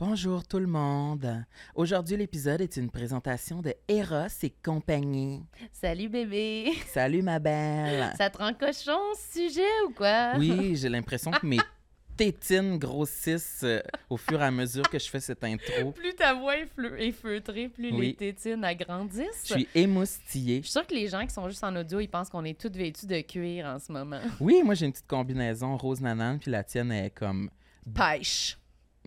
Bonjour tout le monde. Aujourd'hui, l'épisode est une présentation de Eros et compagnie. Salut bébé. Salut ma belle. Ça te rend cochon ce sujet ou quoi? Oui, j'ai l'impression que mes tétines grossissent euh, au fur et à mesure que je fais cette intro. Plus ta voix est, est feutrée, plus Oui. les tétines agrandissent. Je suis émoustillée. Je suis sûre que les gens qui sont juste en audio, ils pensent qu'on est toutes vêtues de cuir en ce moment. Oui, moi j'ai une petite combinaison rose nanane, puis la tienne est comme. Pêche.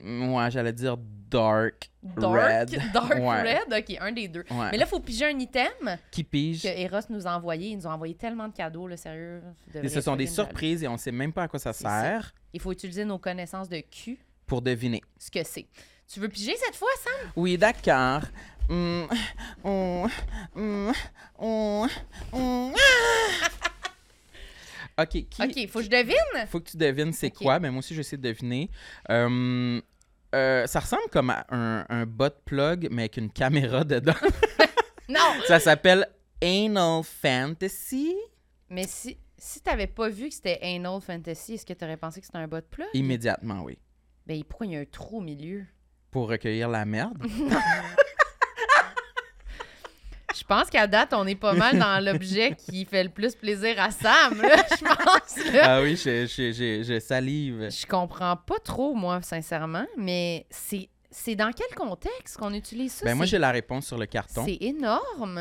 Moi, j'allais dire dark, Dark? red. Dark Ouais. red? OK, un des deux. Ouais. Mais là, il faut piger un item Qui pige. que Eros nous a envoyé. Ils nous ont envoyé tellement de cadeaux, là, sérieux. Et ce sont des surprises et on sait même pas à quoi ça sert Il faut utiliser nos connaissances de cul, pour deviner. ce que c'est. Tu veux piger cette fois, Sam? Oui, d'accord. Hum, on, on- Ah! OK, qui... OK, faut que je devine? Faut que tu devines c'est quoi, mais moi aussi je vais essayer de deviner. Hum, euh, ça ressemble comme à un, un bot plug, mais avec une caméra dedans. Non! ça s'appelle Anal Fantasy. Mais si, si t'avais pas vu que c'était Anal Fantasy, est-ce que t'aurais pensé que c'était un bot plug? Immédiatement, oui. Ben, pourquoi il y a un trou au milieu? Pour recueillir la merde. Je pense qu'à date, on est pas mal dans l'objet qui fait le plus plaisir à Sam, là, je pense. là. ah oui, je, je, je, je salive. Je comprends pas trop, moi, sincèrement, mais c'est c'est dans quel contexte qu'on utilise ça? Ben moi, j'ai la réponse sur le carton. C'est énorme.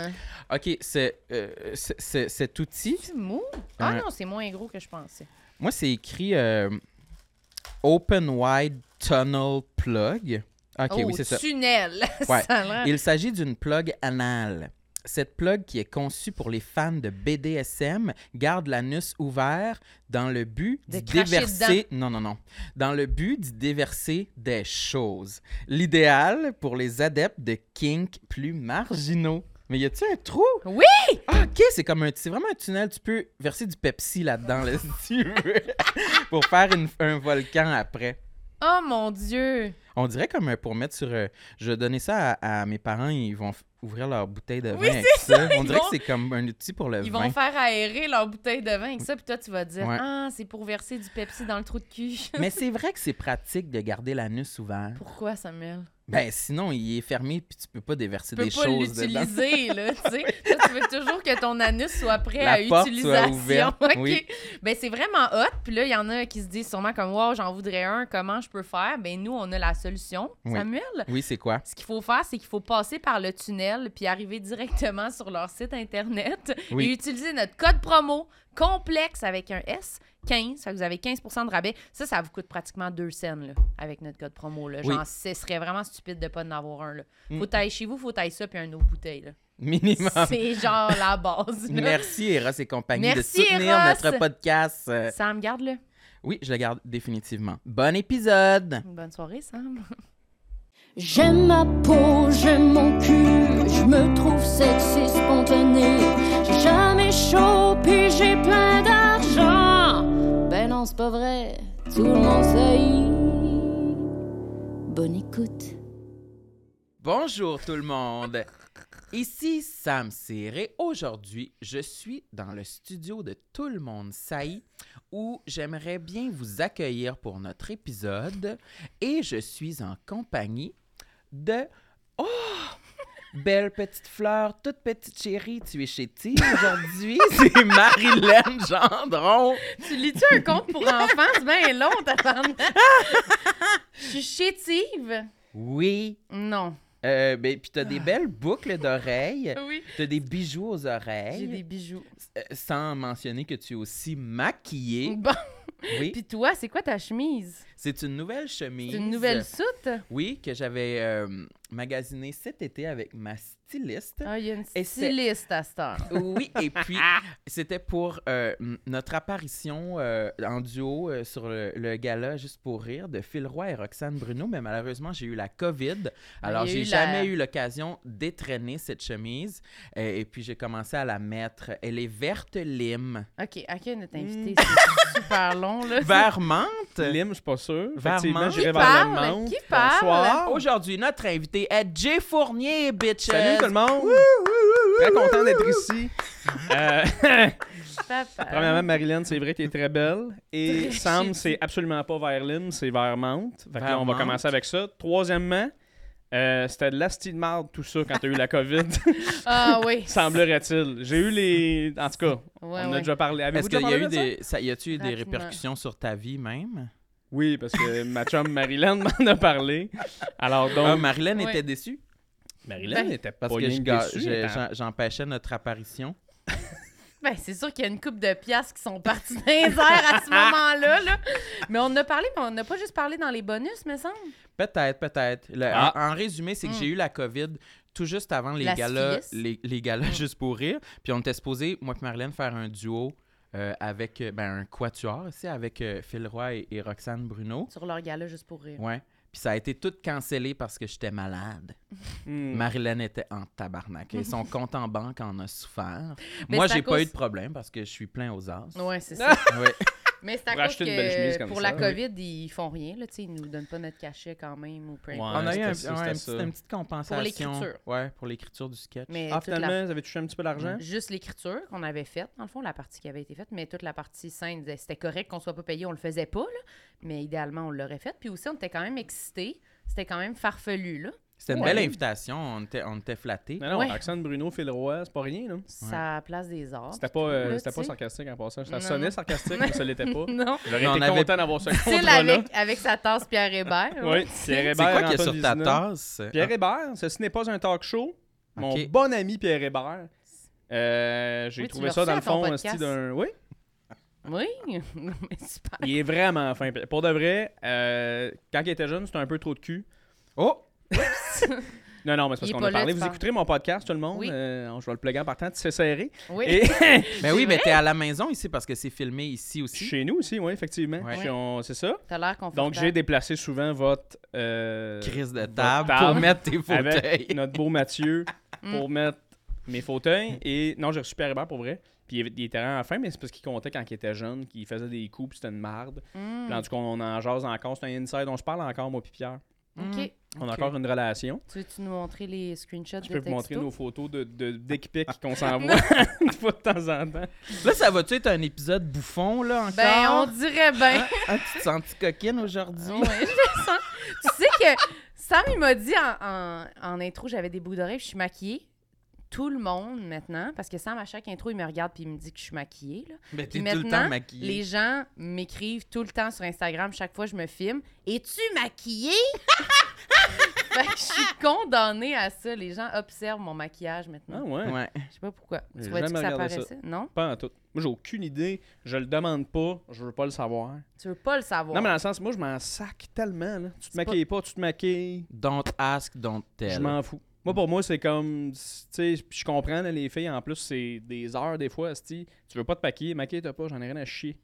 OK, c'est, euh, cet outil, C'est mou. Ah Euh, non, c'est moins gros que je pensais. moi, c'est écrit euh, Open Wide Tunnel Plug. OK, oh, oui, c'est ça. tunnel! Ouais. Ça Il s'agit d'une plug anale. Cette plug qui est conçue pour les fans de BDSM garde l'anus ouvert dans le but De d'y cracher déverser non non non, dans le but d'y déverser des choses. L'idéal pour les adeptes de kink plus marginaux. Mais y a-tu un trou? Oui! Ah, OK, c'est comme un c'est vraiment un tunnel, tu peux verser du Pepsi là-dedans là, si tu veux pour faire une- un volcan après. Oh mon Dieu! On dirait comme euh, pour mettre sur. euh, je vais donner ça à, à mes parents, ils vont ouvrir leur bouteille de vin Oui, avec ça. On ils dirait vont- que c'est comme un outil pour le Ils vin. vont faire aérer leur bouteille de vin avec ça, puis toi, tu vas dire Ouais. Ah, c'est pour verser du Pepsi dans le trou de cul. Mais c'est vrai que c'est pratique de garder l'anus ouvert. Pourquoi, Samuel? Ben sinon, il est fermé puis tu peux pas déverser Tu peux des pas choses dedans. l'utiliser, là, tu sais. Tu veux toujours que ton anus soit prêt La à porte utilisation. oui. Ben, c'est vraiment hot. Puis là, il y en a qui se disent sûrement comme, wow, j'en voudrais un, comment je peux faire? Ben, nous, on a la solution, Oui. Samuel. Oui, c'est quoi? Ce qu'il faut faire, c'est qu'il faut passer par le tunnel puis arriver directement sur leur site Internet et utiliser notre code promo complexe avec un S, 15. Ça fait que vous avez 15 de rabais. Ça, ça vous coûte pratiquement deux cents là, avec notre code promo. Là. Oui. Genre, ce serait vraiment stupide de pas en avoir un. Là. Mm. Faut tailler chez vous, faut tailler ça puis un autre bouteille. Là. Minimum. C'est genre la base. là. Merci Eros et compagnie Merci, de soutenir Eros. notre podcast. Euh, Sam, garde-le. oui, je le garde définitivement. Bon épisode! Une bonne soirée, Sam. J'aime ma peau, j'aime mon cul, je me trouve sexy spontané. J'ai jamais chaud, puis j'ai plein d'argent. C'est pas vrai, tout le monde sait. Bonne écoute. Bonjour tout le monde. Ici Sam Cyr et aujourd'hui, je suis dans le studio de Tout le monde saillit où j'aimerais bien vous accueillir pour notre épisode et je suis en compagnie de Oh Belle petite fleur, toute petite chérie, tu es chez T aujourd'hui. C'est Marilyn Gendron. tu lis-tu un conte pour enfants? C'est bien long, ta Je suis chétive. Oui. Non. Euh, ben, puis t'as des belles boucles d'oreilles. Oui. T'as des bijoux aux oreilles. J'ai des bijoux. Euh, sans mentionner que tu es aussi maquillée. Bon. Oui, Puis toi, c'est quoi ta chemise? c'est une nouvelle chemise. Une nouvelle soute? Oui, que j'avais euh, magasinée cet été avec ma styliste. Ah, il y a une styliste à cette heure. Oui, et puis c'était pour euh, notre apparition euh, en duo euh, sur le, le gala Juste pour rire de Phil Roy et Roxane Bruno, mais malheureusement, j'ai eu la COVID. Alors, il y a j'ai jamais la- eu l'occasion d'étraîner cette chemise. Et puis, j'ai commencé à la mettre. Elle est verte lime. OK, à qui notre Mm. invité? C'est super long, là. Vert menthe. Lime, je suis pas sûr. Vers Effectivement, menthe. j'irai Qui vers la parle? menthe. Qui parle? Bonsoir. Aujourd'hui, notre invité est Jay Fournier, bitches. Salut tout le monde. Très content d'être ici. Euh. Premièrement, Marilyn, c'est vrai, t'es très belle. Et Sam, c'est absolument pas vers c'est vers. Fait que là, on va Vers commencer avec ça. Troisièmement, euh, c'était de l'asti de marde, tout ça, quand t'as eu la COVID, Ah oui. semblerait-il. J'ai eu les. En tout cas, Ouais, on a déjà parlé. Avez-vous Est-ce qu'il y a eu ça? des, ça, y a-tu eu des répercussions sur ta vie même? Oui, parce que ma chum Marilyn m'en a parlé. Alors donc, Ah, Marilyn Ouais. était déçue? Marilyn Ben, était pas parce que était- j'en- j'empêchais notre apparition. Ben, c'est sûr qu'il y a une coupe de piastres qui sont parties dans les airs à ce moment-là. Là. Mais on en a parlé, mais on n'a pas juste parlé dans les bonus, me semble. Peut-être, peut-être. Le- Ah. en, en résumé, c'est que Mm. j'ai eu la COVID tout juste avant les La galas, syphilis. les, les galas juste pour rire. Puis on était supposé, moi et Marilyn, faire un duo euh, avec euh, ben, un quatuor ici, avec euh, Phil Roy et, et Roxane Bruno. Sur leur gala, juste pour rire. Ouais. Puis ça a été tout cancellé parce que j'étais malade. Hmm. Marilyn était en tabarnak. Et son compte en banque en a souffert. Mais Moi, j'ai pas eu de problème parce que je suis plein aux as. Ouais, c'est ça. Ouais. Mais c'est à Pour cause acheter une belle chemise que comme pour ça, la oui. COVID, ils font rien. Là, tu sais, ils nous donnent pas notre cachet quand même. Ou peu importe. On a eu un- c'était ça, ouais, c'était une, ça. petite, une petite compensation. l'écriture. Ouais, pour l'écriture du sketch. Mais Ah, toute la- finalement, vous avez touché un petit peu d'argent? Juste l'écriture qu'on avait faite, dans le fond, la partie qui avait été faite, mais toute la partie scène, c'était correct qu'on soit pas payé, on le faisait pas, là, mais idéalement, on l'aurait fait. Puis aussi, on était quand même excités. C'était quand même farfelu, là. C'était une Ouais. belle invitation. On était, on était flattés. Non, non, Ouais. Roxane Bruno, Phil Roy, c'est pas rien, là. Ça place des arts. C'était pas, euh, c'était pas sarcastique en passant. Ça Non, sonnait sarcastique, mais ça l'était pas. non. J'aurais été avait- content d'avoir ce Style contrat-là. avec, avec sa tasse Pierre Hébert. Oui. Pierre Hébert. C'est quoi qu'il y a Antoine sur ta tasse? Pierre Hébert, ceci n'est pas un talk show. Mon bon ami Pierre Hébert. Euh, J'ai Oui, trouvé ça dans le fond, podcast. esti d'un. Oui, Oui, mais super. il est vraiment fin. Pour de vrai, euh, quand il était jeune, c'était un peu trop de cul. Oh! Non, non, mais c'est parce Il est qu'on pas a là, parlé. tu Vous parles. écouterez mon podcast, tout le monde. Oui. Euh, je vais le plugger en partant. Tu sais serré. Oui. Et Ben oui, mais t'es à la maison ici parce que c'est filmé ici aussi. chez nous aussi, oui, effectivement. Ouais. Puis on- C'est ça. T'as l'air confortable. Donc, j'ai déplacé souvent votre. euh, Crise de table pour mettre tes fauteuils. avec notre beau Mathieu Mm. pour mettre mes fauteuils. Et non, j'ai reçu Pierre Hébert pour vrai. Puis il, il était à fin, mais c'est parce qu'il comptait quand il était jeune, qu'il faisait des coups, puis c'était une marde. Mm. Puis en tout cas, on en jase encore. C'est un inside. On se parle encore, moi, puis Pierre. OK. On a encore une relation. Tu veux-tu nous montrer les screenshots Je de peux vous montrer nos photos de, de qu'on s'envoie une fois de temps en temps. Là, ça va-tu être un épisode bouffon, là, encore? Ben, on dirait bien. Ah, tu te sens coquine aujourd'hui? Ouais, je le sens. Tu sais que Sam, il m'a dit en, en, en intro, j'avais des bouts d'oreilles, je suis maquillée. Tout le monde maintenant, parce que Sam, à chaque intro, il me regarde puis il me dit que je suis maquillée. là. Ben, Puis t'es tout le temps maquillée. Les gens m'écrivent tout le temps sur Instagram, chaque fois que je me filme. Es-tu maquillée? fait que je suis condamnée à ça. Les gens observent mon maquillage Ah maintenant. ouais? Ouais. Je sais pas pourquoi. Tu vois-tu que jamais ça regardé ça. paraissait? Non? Pas en tout. Moi, j'ai aucune idée. Je le demande pas. Je veux pas le savoir. Tu veux pas le savoir. Non, mais dans le sens, moi, je m'en sac tellement. Là. Tu te pas- maquilles pas, tu te maquilles. Don't ask, don't Je tell. m'en fous. Moi, pour moi, c'est comme. Tu sais, puis je comprends, là, les filles, en plus, c'est des heures, des fois, esti. Tu veux pas te maquiller, maquille-toi pas, j'en ai rien à chier.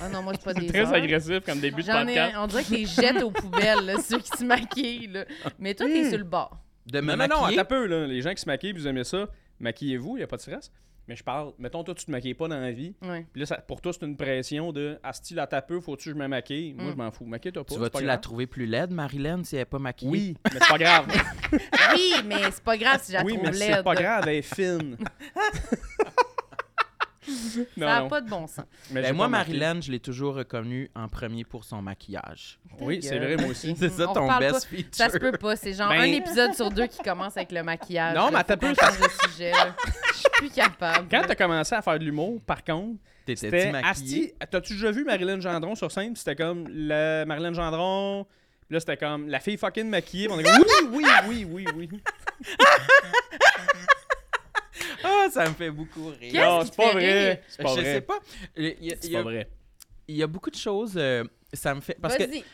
Ah non, moi, c'est pas des Très heures. agressif comme début de J'en ai, podcast. on dirait que les jettes aux poubelles, là, ceux qui se maquillent. Là. Mais toi, t'es Hmm. sur le bord. De me Non, non, non, maquiller? attends un peu, là. Les gens qui se maquillent, vous aimez ça, maquillez-vous, il a pas de stress. Mais je parle, mettons, toi, tu te maquilles pas dans la vie. Ouais. Puis là, ça- pour toi, c'est une pression de Asti, la tapeux, faut-tu que je me maquille? Moi, Mm. je m'en fous. Maquille-toi pas. Tu c'est pas vas-tu la grave. trouver plus laide, Marilyn, si elle n'est pas maquillée? Oui, mais c'est pas grave. Oui, mais c'est pas grave si je la oui, trouve mais laide. c'est pas grave, elle est fine. Ça n'a pas de bon sens. Mais Ben, moi. Marilyn, je l'ai toujours reconnue en premier pour son maquillage. Oui, c'est vrai, moi aussi. C'est ça On ton best pas- feature. Ça se peut pas. C'est genre Ben- un épisode sur deux qui commence avec le maquillage. Non, là. mais un peu. Je suis plus capable. Quand t'as commencé à faire de l'humour, par contre, c'était maquillée? T'as-tu déjà vu Marilyn Gendron sur scène? C'était comme la Marilyn Gendron. Là, c'était comme la fille fucking maquillée. On est comme oui, oui, oui, oui, oui. Ah, ça me fait beaucoup rire. Qu'est-ce Non, qui c'est te pas fait vrai. rire? C'est pas je vrai. sais pas. Il y a, il y C'est a- pas vrai. il y a beaucoup de choses. euh, ça me fait. Parce que Vas-y.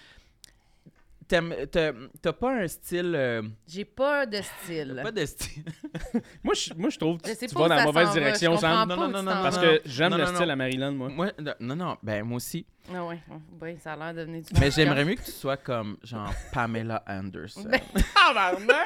t'aimes- t'as t'as pas un style. euh, J'ai pas de style. pas de style. Moi, je, moi, je trouve que Je sais tu pas vas où dans la ça mauvaise s'en va, direction, je comprends Sam. pas Non, où non, tu non, t'en Parce vas. que j'aime Non, le non, style non. à Marilyn, moi. Moi, non, non, ben moi aussi. Ah ouais, ouais, ça a l'air de venir du Mais j'aimerais mieux que tu sois comme, genre, Pamela Anderson. Ben,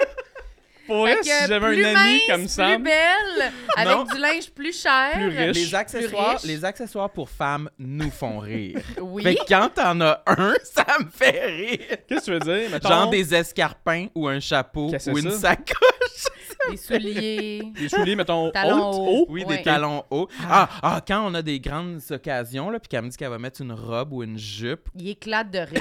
Pour Fait vrai, que si j'avais plus un ami mince, comme plus Sam, belle, avec Non. du linge plus cher. Plus riche. les accessoires, riche. les accessoires pour femmes nous font rire. Oui. Fait que quand t'en as un, ça me fait rire. qu'est-ce que tu veux dire? Mettons, Genre des escarpins ou un chapeau ou une ça? sacoche. Des souliers. Des souliers, mettons, Talons hauts. hauts. Oui, Ouais. des talons hauts. Ah, ah, quand on a des grandes occasions, là, puis qu'elle me dit qu'elle va mettre une robe ou une jupe. Il éclate de rire.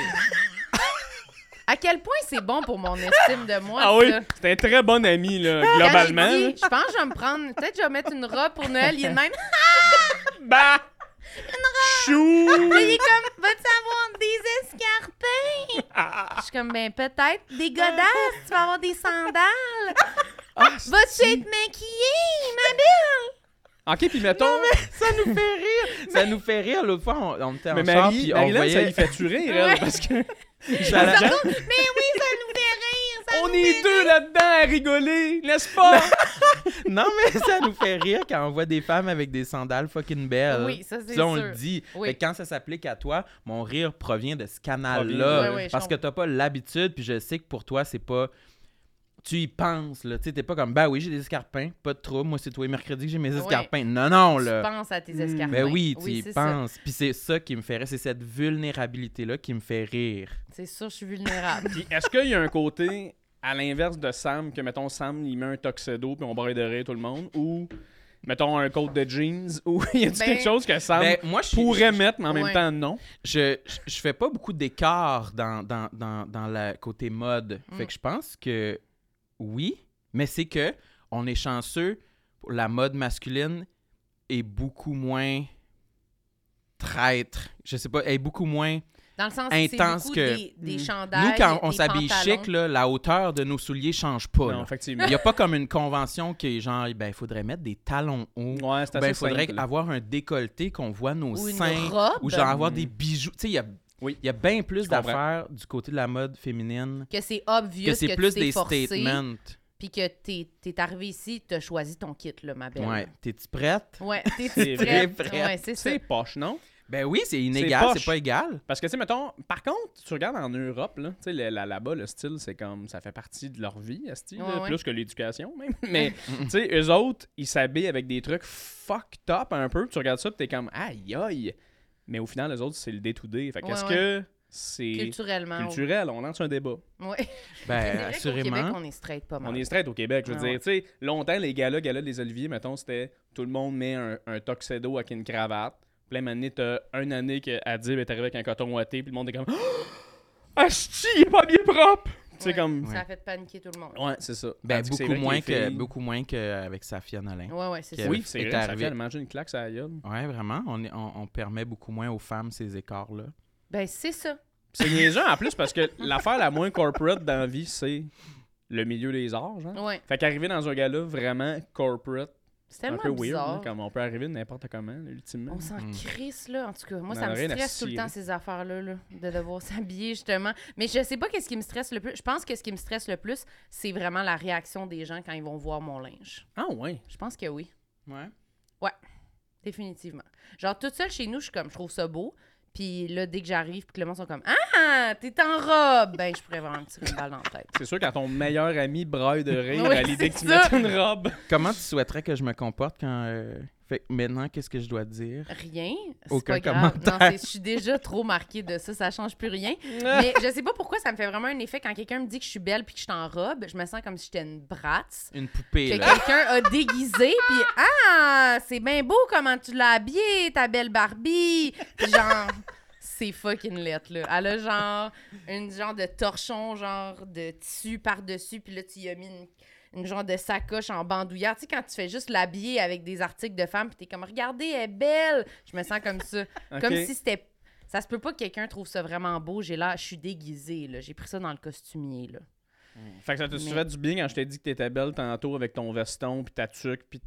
À quel point c'est bon pour mon estime de moi, Ah oui, ça? c'est un très bon ami, là, globalement. dit, je pense que je vais me prendre... Peut-être que je vais mettre une robe pour Noël. Il est de même... Bah! Chou! Là, il est comme, vas-tu avoir des escarpins? Je suis comme, ben peut-être. Des godasses, tu vas avoir des sandales. Ah, Vas-tu être maquillée, ma belle? Ok, puis mettons. ça nous fait rire. Ça nous fait rire. L'autre fois, on, on était en mais char, Marie, puis on Marie-Laure, ça voyait... y fait elle, Ouais. parce que Ça la- Mais oui, ça nous fait rire. Ça on nous est fait deux là-dedans à rigoler, n'est-ce pas? Non, mais ça nous fait rire quand on voit des femmes avec des sandales fucking belles. Oui, ça, c'est Ça, on sûr. le dit. Oui. Fait que quand ça s'applique à toi, mon rire provient de ce canal-là. Oui, oui, parce que t'as pas l'habitude, puis je sais que pour toi, c'est pas. Tu y penses, là. Tu sais, t'es pas comme, bah oui, j'ai des escarpins, pas de trouble. Moi, c'est tous les mercredis que j'ai mes escarpins. Non, non, Tu là. penses à tes Mm. escarpins. Ben oui, tu y penses. Puis c'est ça qui me fait rire. C'est cette vulnérabilité-là qui me fait rire. C'est sûr, je suis vulnérable. Puis est-ce qu'il y a un côté à l'inverse de Sam, que mettons Sam, il met un tuxedo puis on braille de rire tout le monde, ou mettons un coat de jeans, ou y a-t-il Ben- quelque chose que Sam Ben, moi, je pourrait mettre, mais en même temps non? je, je, je fais pas beaucoup d'écart dans, dans, dans, dans le côté mode. Fait Mm. que je pense que oui, mais c'est que on est chanceux. pour La mode masculine est beaucoup moins traître. Je sais pas, elle est beaucoup moins. Dans le sens que c'est Intense que- des, des Mm. chandails, Nous, quand on des s'habille chic, là, la hauteur de nos souliers change pas. non, effectivement. Il n'y a pas comme une convention qui est genre, ben, il faudrait mettre des talons hauts. Ouais, c'est assez Ben, il faudrait simple. avoir un décolleté qu'on voit nos Ou une seins. robe. Ou genre avoir Mm. des bijoux. Tu sais, il y a, Oui. il y a bien plus d'affaires du côté de la mode féminine Que c'est obvious que c'est plus tu t'es des forcé, statements. puis que t'es es arrivé ici, t'as choisi ton kit, là, ma belle. Ouais. T'es-tu prête? Ouais, t'es prête? Ouais, c'est ça. C'est poche, non? Ben oui, c'est inégal, c'est pas égal. Parce que, tu sais, mettons, par contre, tu regardes en Europe, là, tu sais, là-bas, le style, c'est comme, ça fait partie de leur vie, Ouais, ouais. plus que l'éducation, même? Mais, tu sais, eux autres, ils s'habillent avec des trucs fucked up un peu. Tu regardes ça, pis t'es comme, aïe, aïe. Mais au final, les autres, c'est le day-to-day. Fait Ouais, qu'est-ce ouais. que c'est Culturellement. culturel? On lance un débat. Ouais. Ben, C'est vrai qu'au assurément. Québec, on est straight pas mal. On est straight au Québec, je veux Ah dire. ouais. Tu sais, longtemps, les galas, galas des Oliviers, mettons, c'était tout le monde met un, un tuxedo avec une cravate. Là, maintenant, t'as une année que Adib est arrivé avec un coton ouaté, puis le monde est comme Ah, Asti, il est pas bien propre! Tu sais, Ouais, comme. Ça a fait paniquer tout le monde. Ouais, c'est ça. Ben, Tandis que c'est beaucoup moins, que filles- beaucoup moins qu'avec Safia Nolin. Ouais, ouais, c'est ça. Oui, est c'est vrai, ça arrivé. fait manger une claque, ça a gueule. Ouais, vraiment. On, est- on, on permet beaucoup moins aux femmes ces écarts-là. Ben, c'est ça. C'est niaiseux en plus parce que l'affaire la moins corporate dans la vie, c'est le milieu des arts, genre. Ouais. Fait qu'arriver dans un gala vraiment corporate, C'est un tellement peu weird, bizarre. là, comme on peut arriver n'importe comment, là, ultimement. On s'en Mm. crisse, là. En tout cas, moi, On ça me stresse tout le temps, ces affaires-là, là, de devoir s'habiller, justement. Mais je sais pas qu'est-ce qui me stresse le plus. Je pense que ce qui me stresse le plus, c'est vraiment la réaction des gens quand ils vont voir mon linge. Ah ouais. Je pense que oui, Ouais. définitivement. Genre, toute seule chez nous, je suis comme, je trouve ça beau. Puis là, dès que j'arrive, puis que le monde sont comme Ah, t'es en robe! Ben, je pourrais vraiment me tirer une balle dans la tête. C'est sûr quand ton meilleur ami braille de rire Oui, à l'idée que tu mettes une robe. Comment tu souhaiterais que je me comporte quand. euh, Fait que maintenant, qu'est-ce que je dois dire? Rien. Aucun pas grave. Non, commentaire. c'est- je suis déjà trop marquée de ça, ça change plus rien. Mais je sais pas pourquoi ça me fait vraiment un effet quand quelqu'un me dit que je suis belle puis que je suis en robe. Je me sens comme si j'étais une bratz. Une poupée, Que là. quelqu'un a déguisé puis ah, c'est bien beau comment tu l'as habillée, ta belle Barbie. Puis genre c'est fucking lettre là. Elle a genre une genre de torchon genre de tissu par-dessus puis là tu y as mis une, une genre de sacoche en bandoulière. Tu sais quand tu fais juste l'habiller avec des articles de femmes puis t'es comme regardez elle est belle. Je me sens comme ça. Comme si c'était. Ça se peut pas que quelqu'un trouve ça vraiment beau. J'ai là, je suis déguisée, là. J'ai pris ça dans le costumier, là. Fait que ça te fait du bien quand je t'ai dit que t'étais belle tantôt avec ton veston, puis ta tuque, puis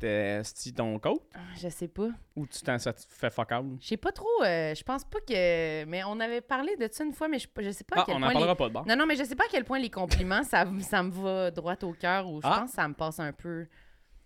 ton coat? Ah, Je sais pas. Ou tu t'en ça te fait fuck out? Je sais pas trop. euh, je pense pas que. Mais on avait parlé de ça une fois, mais je, je sais pas à Ah, quel on point. en les- parlera pas de bord. Non, non, mais je sais pas à quel point les compliments, ça, ça me va droit au cœur ou je Ah. pense que ça me passe un peu.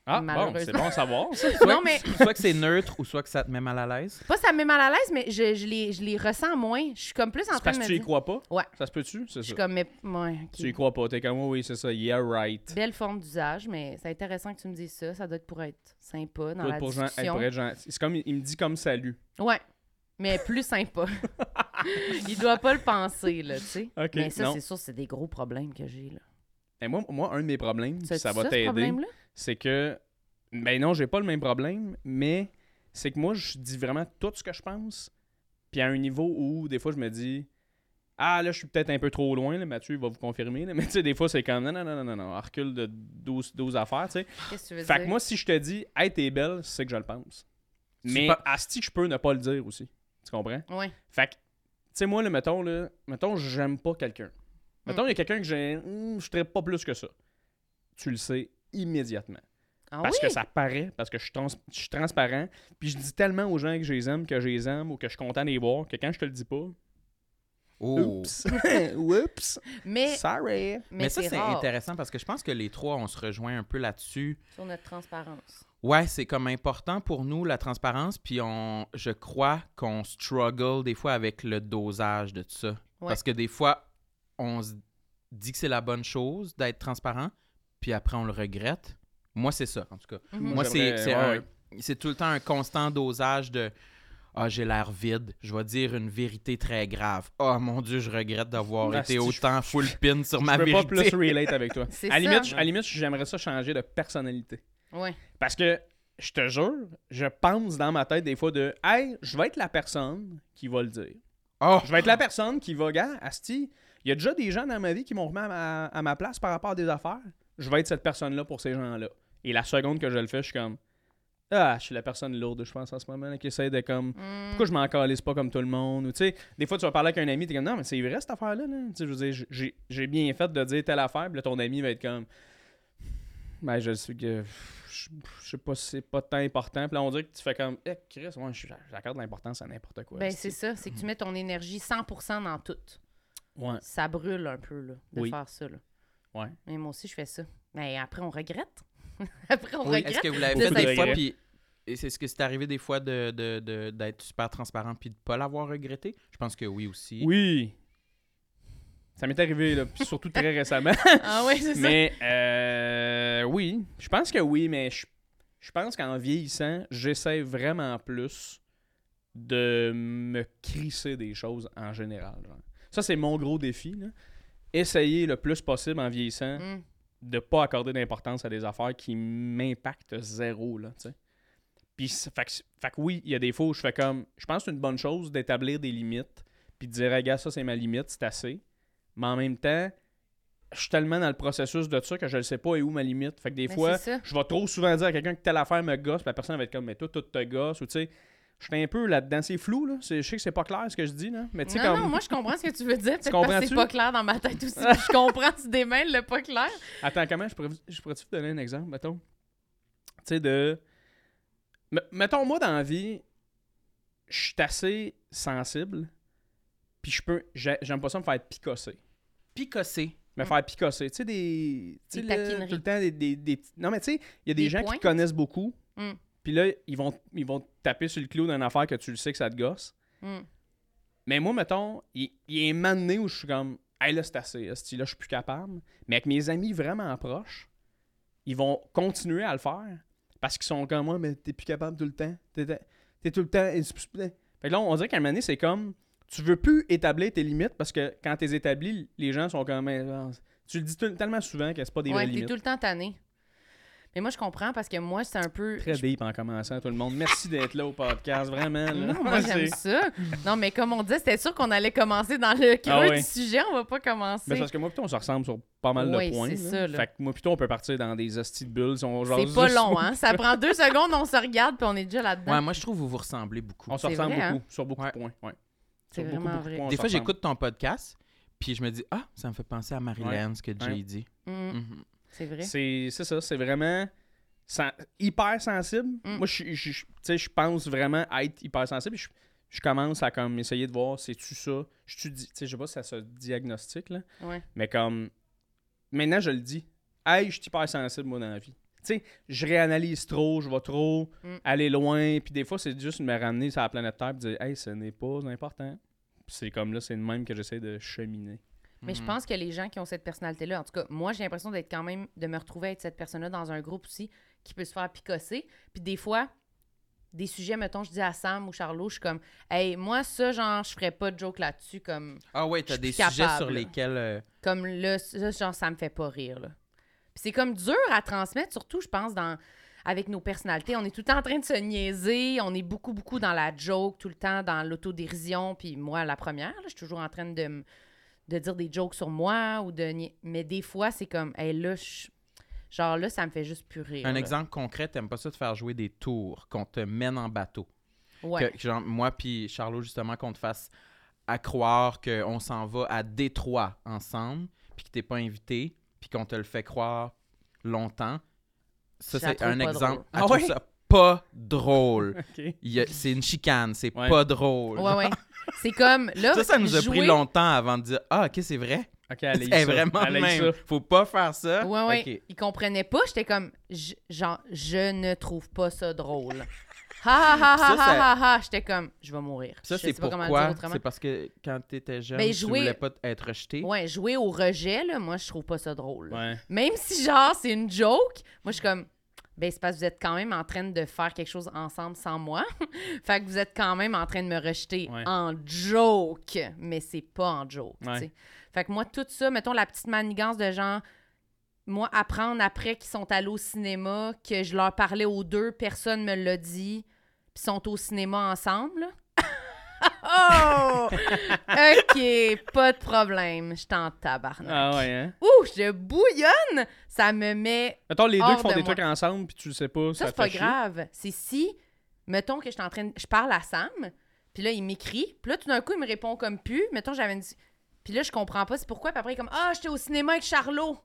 Ah, bon, c'est bon à savoir, ça. Non, mais Soit que c'est neutre ou soit que ça te met mal à l'aise. pas ça me met mal à l'aise, mais je, je, les, je les ressens moins. Je suis comme plus en train parce de que me tu y crois pas? Ouais. Ça se peut-tu? C'est Je ça. suis comme, mais. Ouais. Tu y crois pas. T'es comme, oui, c'est ça. Yeah, right. Belle forme d'usage, mais c'est intéressant que tu me dises ça. Ça doit être pour être sympa dans la pour, discussion. pour être gentil. C'est comme, il me dit comme salut. Ouais. Mais plus sympa. Il doit pas le penser, là, tu sais. Ok, Mais ça, c'est sûr, c'est des gros problèmes que j'ai, là. Ben, moi, moi, un de mes problèmes, ça ça, va t'aider, c'est que. Ben non, j'ai pas le même problème, mais c'est que moi, je dis vraiment tout ce que je pense. Puis à un niveau où, des fois, je me dis. Ah, là, je suis peut-être un peu trop loin, là, Mathieu il va vous confirmer. là. Mais tu sais, des fois, c'est comme non, non, non, non, non, non, on recule de 12, 12 affaires, tu sais. Qu'est-ce que tu veux Fait que moi, si je te dis, hey, t'es belle, c'est que je le pense. Mais pas- asti, je peux ne pas le dire aussi. Tu comprends? Ouais. Fait que, tu sais, moi, là, mettons, là, mettons, j'aime pas quelqu'un. Mettons, Mm. il y a quelqu'un que j'ai. hmm, je ne pas plus que ça. Tu le sais immédiatement. Ah parce oui? que ça paraît, parce que je suis, trans- je suis transparent. Puis je dis tellement aux gens que je les aime, que je les aime ou que je suis content de les voir, que quand je te le dis pas. Oh. Oups! Oups! Mais, Sorry! mais, Mais ça, c'est intéressant parce que je pense que les trois, on se rejoint un peu là-dessus. sur notre transparence. Ouais, c'est comme important pour nous, la transparence, puis on, je crois qu'on struggle des fois avec le dosage de tout ça. Ouais. Parce que des fois, on se dit que c'est la bonne chose d'être transparent, puis après, on le regrette. Moi, c'est ça, en tout cas. Mhm. Moi, c'est j'aimerais- c'est ouais, un- ouais. c'est tout le temps un constant dosage de Ah, j'ai l'air vide, je vais dire une vérité très grave. Oh mon Dieu, je regrette d'avoir Ah, été si, autant full pin sur ma je peux vérité. pas plus relate avec toi. C'est à, ça. limite, je- à limite, j'aimerais ça changer de personnalité. Ouais. Parce que, je te jure, je pense dans ma tête des fois de Hey, je vais être la personne qui va le dire. Oh, Je vais être la personne qui va, gars, Asti, il y a déjà des gens dans ma vie qui m'ont remis à ma, à ma place par rapport à des affaires. Je vais être cette personne-là pour ces gens-là. Et la seconde que je le fais, je suis comme Ah, je suis la personne lourde, je pense, en ce moment, là, qui essaie de comme Mm. pourquoi je m'en calisse pas comme tout le monde? Ou tu sais, des fois, tu vas parler avec un ami, t'es comme, non, mais c'est vrai cette affaire-là. Là. Tu sais, je veux dire, j'ai- bien fait de dire telle affaire, puis là, ton ami va être comme, ben, je sais que, je je sais pas si c'est pas tant important. Puis là, on dirait que tu fais comme, eh, Chris, moi, j'accorde de l'importance à n'importe quoi. Ben, c'est c'est ça. C'est que tu mets ton énergie 100% dans tout. Ouais, Ça brûle un peu, là, de Oui. faire ça, là. ouais. Mais moi aussi, je fais ça. Mais après, on regrette. après, on Oui, regrette. Est-ce que vous l'avez fait des fois, puis et c'est ce que c'est arrivé des fois de, de, de- d'être super transparent puis de pas l'avoir regretté? Je pense que oui aussi. Oui. Ça m'est arrivé, là, surtout très récemment. Ah oui, c'est ça. mais, euh, oui, je pense que oui, mais je, je pense qu'en vieillissant, j'essaie vraiment plus de me crisser des choses en général. genre. Ça, c'est mon gros défi. Là. Essayer le plus possible en vieillissant Mm. de pas accorder d'importance à des affaires qui m'impactent zéro, là, tu sais. Puis, fait, que- fait que oui, il y a des fois où je fais comme... Je pense que c'est une bonne chose d'établir des limites, puis de dire, regarde, ça, c'est ma limite, c'est assez. Mais en même temps, je suis tellement dans le processus de ça que je ne sais pas et où ma limite. Fait que des Ben, fois, je vais trop souvent dire à quelqu'un que telle affaire me gosse, puis la personne va être comme, mais toi, tout te gosse, ou tu sais... Je suis un peu là-dedans, c'est flou, là. C'est- Je sais que c'est pas clair ce que je dis, là. Mais tu sais, Non, comme... non, moi, je comprends ce que tu veux dire. Que comprends-tu? c'est pas clair dans ma tête aussi. je comprends, tu démêles le pas clair. Attends, comment je pourrais, je pourrais-tu vous donner un exemple, mettons? Tu sais, de. M- mettons, moi, dans la vie, je suis assez sensible, puis je peux. j'ai- J'aime pas ça me faire picosser. Picosser. Me faire picosser. Tu sais, des. tu sais, Des le- taquineries. tout le temps, des. des, Non, mais tu sais, il y a des, Des gens qui te connaissent beaucoup, Mm. Puis là, ils vont, ils vont taper sur le clou d'une affaire que tu le sais que ça te gosse. Mm. Mais moi, mettons, il, il y a un moment donné où je suis comme, hey, là, c'est assez, là, je suis plus capable. Mais avec mes amis vraiment proches, ils vont continuer à le faire parce qu'ils sont comme moi, mais t'es plus capable tout le temps. T'es, tout le temps. Fait que là, on dirait qu'à un moment donné, c'est comme, tu veux plus établir tes limites parce que quand t'es établi, les gens sont comme, tu le dis tellement souvent que c'est pas des vraies Ouais, t'es limites. tout le temps tanné. Mais moi, je comprends parce que moi, c'est un peu. Très deep en commençant, tout le monde. Merci d'être là au podcast, vraiment. là. Non, moi, j'aime ça. Non, mais comme on dit, c'était sûr qu'on allait commencer dans le creux Ah ouais. du sujet. On va pas commencer. Mais c'est parce que moi, plutôt, on se ressemble sur pas mal Oui, de points. c'est là. ça, là. Fait que moi, plutôt, on peut partir dans des hosties de bulles. C'est pas long, hein? Ça prend deux secondes, on se regarde, puis on est déjà là-dedans. Ouais, moi, je trouve que vous vous ressemblez beaucoup. On se ressemble vrai, beaucoup, sur beaucoup Ouais. de points. Ouais. C'est vraiment beaucoup vrai. Des fois, j'écoute ton podcast, puis je me dis, ah, ça me fait penser à Marilyn, ce que Jay dit. Mm, Mhm. C'est vrai. C'est ça, c'est vraiment sen- hyper sensible. Mm. Moi, je, je, je- je pense vraiment être hyper sensible. Je, je commence à comme essayer de voir, c'est-tu ça? Je tu sais, pas si ça se diagnostique, là. Ouais. Mais comme, maintenant, je le dis. Hey, je suis hyper sensible, moi, dans la vie. Tu sais, je réanalyse trop, je vais trop Mm. aller loin. Puis des fois, c'est juste de me ramener sur la planète Terre et dire, hey, ce n'est pas important. C'est comme là, c'est le même que j'essaie de cheminer. Mais je Mhm. pense que les gens qui ont cette personnalité-là, en tout cas, moi, j'ai l'impression d'être quand même, de me retrouver être cette personne-là dans un groupe aussi qui peut se faire picosser. Puis des fois, des sujets, mettons, je dis à Sam ou Charlot, je suis comme, hey, moi, ça, genre, je ferais pas de joke là-dessus, comme, Ah ouais, t'as des sujets sur lesquels. euh, comme là, ça, genre, ça me fait pas rire, là. Puis c'est comme dur à transmettre, surtout, je pense, dans avec nos personnalités. On est tout le temps en train de se niaiser, on est beaucoup, beaucoup dans la joke, tout le temps dans l'autodérision, puis moi, la première, là, je suis toujours en train de, m- de dire des jokes sur moi, ou de... Mais des fois, c'est comme, hey, là, je- genre là, ça me fait juste plus rire. Un là. exemple concret, t'aimes pas ça de faire jouer des tours, qu'on te mène en bateau? Ouais. Que, genre, moi puis Charlot, justement, qu'on te fasse à croire qu'on s'en va à Détroit ensemble, puis que t'es pas invité, puis qu'on te le fait croire longtemps. Ça, c'est un pas exemple. Ah trouve ouais? ça pas drôle. C'est une chicane, c'est Ouais. pas drôle. Ouais, ouais. C'est comme, là, Ça, ça nous a pris longtemps avant de dire Ah, ok, c'est vrai. OK, allez, C'est vraiment allez, même. Faut pas faire ça. Ouais, ouais. Ok. Ils comprenaient pas. J'étais comme, je- genre, je ne trouve pas ça drôle. Ha ha ha Ça, ha ça- ha ha. J'étais comme, je vais mourir. Ça, c'est sais pas comment le pourquoi? dire autrement. C'est parce que quand t'étais jeune, Ben, tu jouer- voulais pas être rejeté. Ouais, jouer au rejet, là, moi, je trouve pas ça drôle. Ouais. Même si, genre, c'est une joke, moi, je suis comme, ben, c'est parce que vous êtes quand même en train de faire quelque chose ensemble sans moi. fait que vous êtes quand même en train de me rejeter Ouais. en joke, mais c'est pas en joke, Ouais. Fait que moi, tout ça, mettons la petite manigance de genre, moi, apprendre après qu'ils sont allés au cinéma, que je leur parlais aux deux, personne me l'a dit, puis sont au cinéma ensemble. Oh! OK, pas de problème. Je t'en tabarnak. Ah ouais, hein? Ouh, je bouillonne! Ça me met. Mettons, les deux qui font de des moi. trucs ensemble, puis tu le sais pas, Ça, ça, c'est pas chier. grave. C'est si, mettons que je suis en train de. Je parle à Sam, puis là, il m'écrit, puis là, tout d'un coup, il me répond comme pu. Mettons, j'avais une. Puis là, je comprends pas c'est pourquoi, puis après, il est comme Ah, j'étais au cinéma avec Charlot!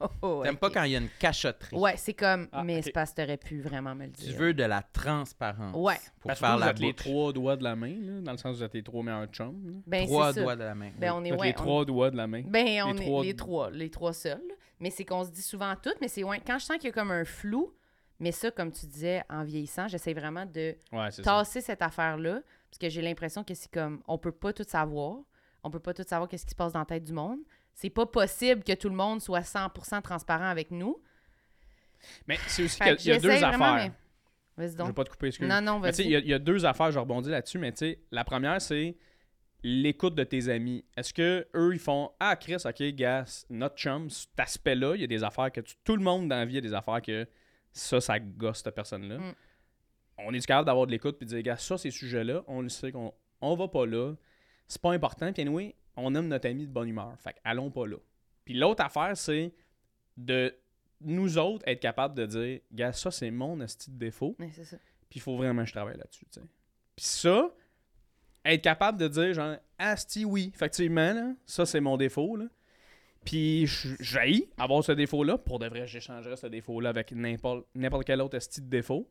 Oh, T'aimes pas quand il y a une cachotterie. Ouais, c'est comme. Ah, mais ok. c'est parce que t'aurais pu vraiment me le Tu dire. veux de la transparence. Ouais. Pour Parce que faire vous la êtes les trois doigts de la main, là, dans le sens où vous êtes les trois meilleurs chums. Ben, Trois ça. doigts de la main. Ben, oui. on est. Ouais, les on- trois doigts de la main. Ben, on Les est trois- les trois, les trois seuls. Mais c'est qu'on se dit souvent tout, mais c'est ouais, quand je sens qu'il y a comme un flou, mais ça, comme tu disais, en vieillissant, j'essaie vraiment de Ouais, c'est ça. tasser cette affaire-là, parce que j'ai l'impression que c'est comme, on peut pas tout savoir, on peut pas tout savoir qu'est-ce qui se passe dans la tête du monde. C'est pas possible que tout le monde soit 100% transparent avec nous. Mais c'est aussi qu'il y il y a deux vraiment, affaires. mais- Je vais pas te couper, excuse. Non, non, Mais tu sais, vas-y. il y, a- il y a deux affaires, je rebondis là-dessus, mais tu sais, la première, c'est l'écoute de tes amis. Est-ce que eux ils font Ah, Chris, ok, gars, notre chum, cet aspect-là, il y a des affaires que tu- tout le monde dans la vie a des affaires que ça, ça gosse cette personne-là. Mm. On est capable d'avoir de l'écoute puis de dire, gars, ça, ces sujets-là, on le sait qu'on on va pas là. C'est pas important. Puis anyway, on aime notre ami de bonne humeur. Fait allons pas là. Puis l'autre affaire, c'est de nous autres être capable de dire, gars, ça, c'est mon esti de défaut. Ouais, c'est ça. Puis il faut vraiment que je travaille là-dessus, tu sais. Puis ça, être capable de dire, genre, Asti, oui, effectivement, là, ça, c'est mon défaut, là. Puis j'haïs avoir ce défaut-là. Pour de vrai, j'échangerais ce défaut-là avec n'importe n'importe quel autre esti de défaut.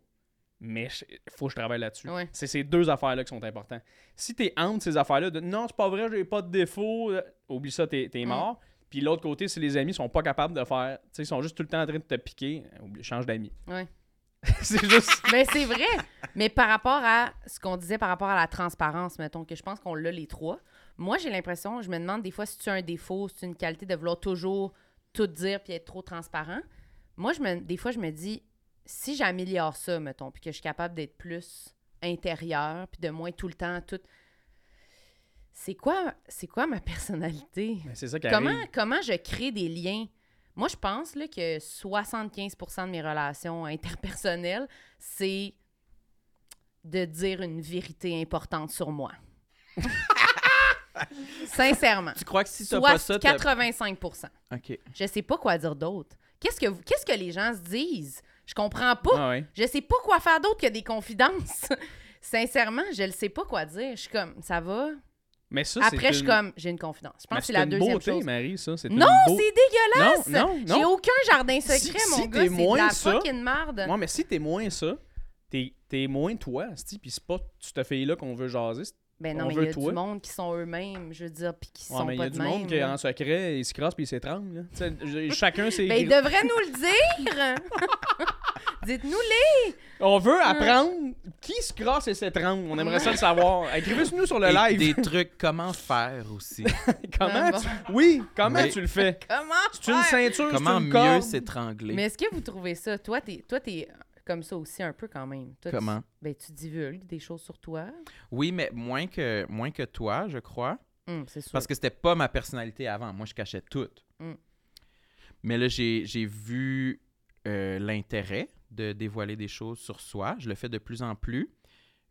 Mais il faut que je travaille là-dessus. Ouais. C'est ces deux affaires-là qui sont importantes. Si t'es entre ces affaires-là, de non, c'est pas vrai, j'ai pas de défaut, euh, oublie ça, t'es Mm. mort. Puis l'autre côté, si les amis sont pas capables de faire, tu sais, ils sont juste tout le temps en train de te piquer, euh, oublie, change d'amis. Ouais. c'est juste. Mais c'est vrai. Mais par rapport à ce qu'on disait par rapport à la transparence, mettons, que je pense qu'on l'a les trois. Moi, j'ai l'impression, je me demande des fois si tu as un défaut, si tu as une qualité de vouloir toujours tout dire puis être trop transparent. Moi, je me, des fois, je me dis, si j'améliore ça, mettons, puis que je suis capable d'être plus intérieur, puis de moins tout le temps, tout. C'est quoi, c'est quoi ma personnalité? Mais c'est ça qui Comment, arrive. comment je crée des liens? Moi, je pense là, que 75% de mes relations interpersonnelles, c'est de dire une vérité importante sur moi. Sincèrement. Tu crois que si Soit pas ça, t'as- 85 OK. Je sais pas quoi dire d'autre. Qu'est-ce que, qu'est-ce que les gens se disent? Je comprends pas. Ah ouais. Je sais pas quoi faire d'autre que des confidences. Sincèrement, je ne sais pas quoi dire. Je suis comme, ça va. Mais ça, c'est Après, je suis une- comme, j'ai une confidence. Je pense que c'est la deuxième beauté, chose. Marie, ça. C'est Non, beau- c'est dégueulasse! Non, non, J'ai non. aucun jardin secret, Si- mon si gars. t'es C'est de moins la ça- fucking merde. Ouais, mais si t'es moins ça, t'es es moins toi, puis c'est pas cette fille-là qu'on veut jaser. Ben non, on mais il y a toi. du monde qui sont eux-mêmes, je veux dire, puis qui Ouais, sont mais il y pas a du monde qui, en secret, il se crasse puis il s'étrangle. là. Tu sais, j- Chacun ses. Ben, ils devraient nous le dire! Dites-nous-les! On veut apprendre qui se crasse et s'étrangle. On aimerait ça le savoir. Écrivez-nous sur le Et live. Des trucs, comment faire aussi. comment Ah, bon. tu... Oui, comment Mais- tu le fais? Comment C'est une faire? ceinture, c'est comment une mieux corde. s'étrangler? Mais est-ce que vous trouvez ça? Toi, t'es, toi, t'es comme ça aussi un peu quand même. Toi, tu- Comment? ben, tu divulgues des choses sur toi. Oui, mais moins que, moins que toi, je crois. Hum, c'est sûr. Parce que c'était pas ma personnalité avant. Moi, je cachais tout. Mm. Mais là, j'ai j'ai vu euh, l'intérêt de dévoiler des choses sur soi. Je le fais de plus en plus.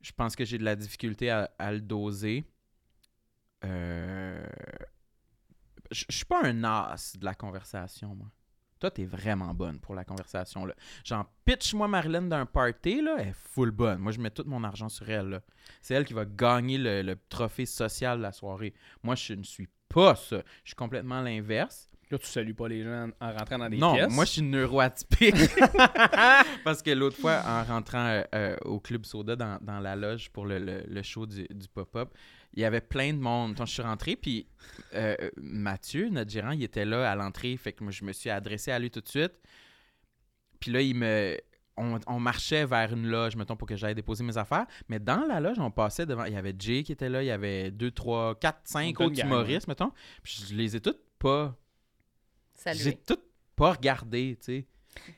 Je pense que j'ai de la difficulté à, le doser. Euh, Je suis pas un as de la conversation, moi. Toi, t'es vraiment bonne pour la conversation. Là. Genre, pitch-moi Marilyn d'un party, là, elle est full bonne. Moi, je mets tout mon argent sur elle. C'est elle qui va gagner le, le trophée social de la soirée. Moi, je ne suis pas ça. Je suis complètement l'inverse. Là, tu salues pas les gens en rentrant dans des Non, pièces. moi, je suis neuroatypique. Parce que l'autre fois, en rentrant euh, euh, au Club Soda dans, dans la loge pour le, le- le show du, du pop-up, il y avait plein de monde. Quand je suis rentré, puis euh, Mathieu, notre gérant, il était là à l'entrée. Fait que moi, je me suis adressé à lui tout de suite. Puis là, il me... On, on marchait vers une loge, mettons, pour que j'aille déposer mes affaires. Mais dans la loge, on passait devant... Il y avait Jay qui était là, il y avait deux, trois, quatre, cinq bonne autres gang, humoristes, mettons. Puis je les ai toutes pas j'ai tout pas regardé, tu sais.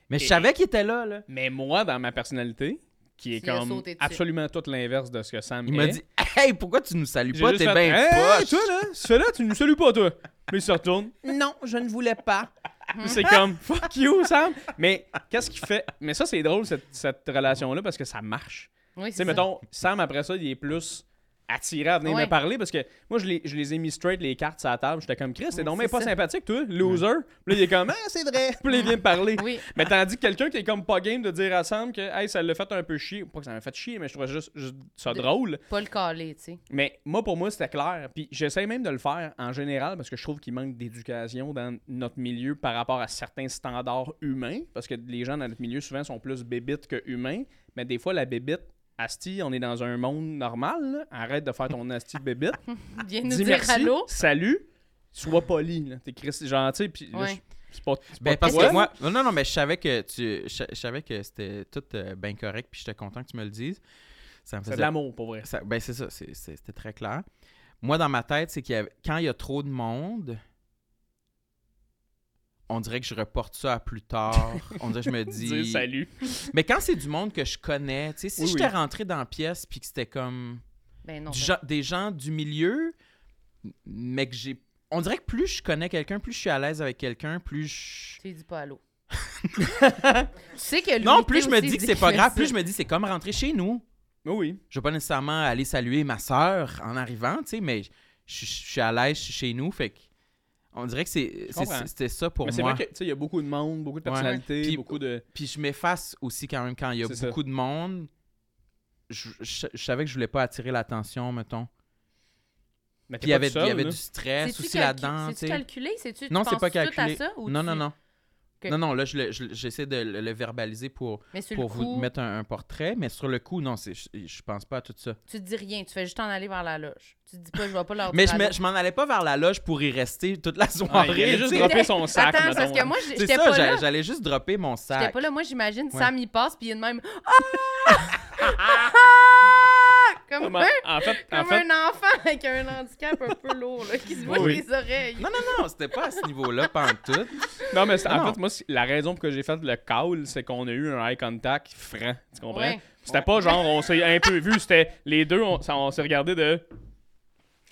Mais je savais qu'il était là, là. Mais moi, dans ma personnalité, qui est Tu comme sauté dessus. absolument tout l'inverse de ce que Sam Il est. m'a dit Hey, pourquoi tu nous salues J'ai pas? juste T'es fait, bien Hey, poche. toi, là, ce fait-là, tu nous salues pas, toi. Mais il se retourne. Non, je ne voulais pas. C'est comme, fuck you, Sam. Mais qu'est-ce qu'il fait? Mais ça, c'est drôle, cette, cette relation-là, parce que ça marche. Oui, Tu c'est sais, ça. mettons, Sam, après ça, il est plus attiré à venir Ouais. me parler parce que moi, je les, je les ai mis straight les cartes sur la table. J'étais comme, Chris, c'est donc même pas ça. sympathique, toi, loser. Puis là, il est comme, ah, c'est vrai. Puis là, il vient me parler. Oui. Mais tandis que quelqu'un qui est comme pas game de dire à Sam que, hey, ça l'a fait un peu chier. Pas que ça m'a fait chier, mais je trouvais juste, juste ça De- drôle. Pas le caler, tu sais. Mais moi, pour moi, c'était clair. Puis j'essaie même de le faire en général parce que je trouve qu'il manque d'éducation dans notre milieu par rapport à certains standards humains. Parce que les gens dans notre milieu, souvent, sont plus bébites que humains. Mais des fois, la bébite, Asti, on est dans un monde normal. là. Arrête de faire ton Asti de bébite. Viens nous Dis dire merci, allô. salut, sois poli. là. T'es Chris- gentil. Puis là, Ouais. je- c'est pas, c'est Ben, pas parce toi. que moi, non, non, non, mais je savais que tu, je, je savais que c'était tout bien correct, puis j'étais content que tu me le dises. Ça me C'est faisait de l'amour, pour vrai. Ça- ben, c'est ça, c'est- c'est- c'était très clair. Moi, dans ma tête, c'est qu'il y avait, quand il y a trop de monde, on dirait que je reporte ça à plus tard. on dirait que je me dis. Salut. Mais quand c'est du monde que je connais, tu sais, si Oui, j'étais oui. rentré dans la pièce puis que c'était comme Ben non. ben- gen- des gens du milieu, mais que j'ai. On dirait que plus je connais quelqu'un, plus je suis à l'aise avec quelqu'un, plus je. Tu dis pas allô. tu sais que lui, Non, plus je me dis que c'est pas grave, ça. plus je me dis c'est comme rentrer chez nous. Oui, oui. Je vais pas nécessairement aller saluer ma soeur en arrivant, tu sais, mais je je- je suis à l'aise, je suis chez nous, fait que on dirait que c'est c'était ça pour Mais c'est moi. vrai que, tu sais, il y a beaucoup de monde, beaucoup de Ouais. personnalités, Puis- beaucoup de. Puis je m'efface aussi quand même quand il y a C'est ça. beaucoup de monde. Je, je- je savais que je voulais pas attirer l'attention, mettons. Mais Puis il y avait, il y seul, avait du stress C'est-tu aussi là-dedans, tu C'est-tu sais. calculé? C'est-tu, Non, tu c'est pas tout calculé. à ça, ou Non, tu- non, non. Non, non, là, je le- je- j'essaie de le, le verbaliser pour, pour coup, vous mettre un, un portrait, mais sur le coup, non, c'est, je, je pense pas à tout ça. tu te dis rien. Tu fais juste en aller vers la loge. Tu te dis pas, je vais pas leur Mais je, je m'en allais pas vers la loge pour y rester toute la Ah, soirée. il allait juste dropper son sac, Attends, mettons, parce que là. moi, C'est j'étais ça, pas j'allais, là. j'allais juste dropper mon J'étais sac. pas là. Moi, j'imagine Ouais. Sam, il passe, puis il est de même. Ah! Comme, Comment- un, En fait, en comme fait un enfant avec un handicap un peu lourd, là, qui se voit Oui. les oreilles. Non, non, non, c'était pas à ce niveau-là, pas en tout. Non, mais c'est- en Non. fait, moi, c'est- la raison pour que j'ai fait le call, c'est qu'on a eu un eye contact franc. Tu comprends? Ouais. C'était pas genre, on s'est un peu vu, c'était les deux, on, ça- on s'est regardé de.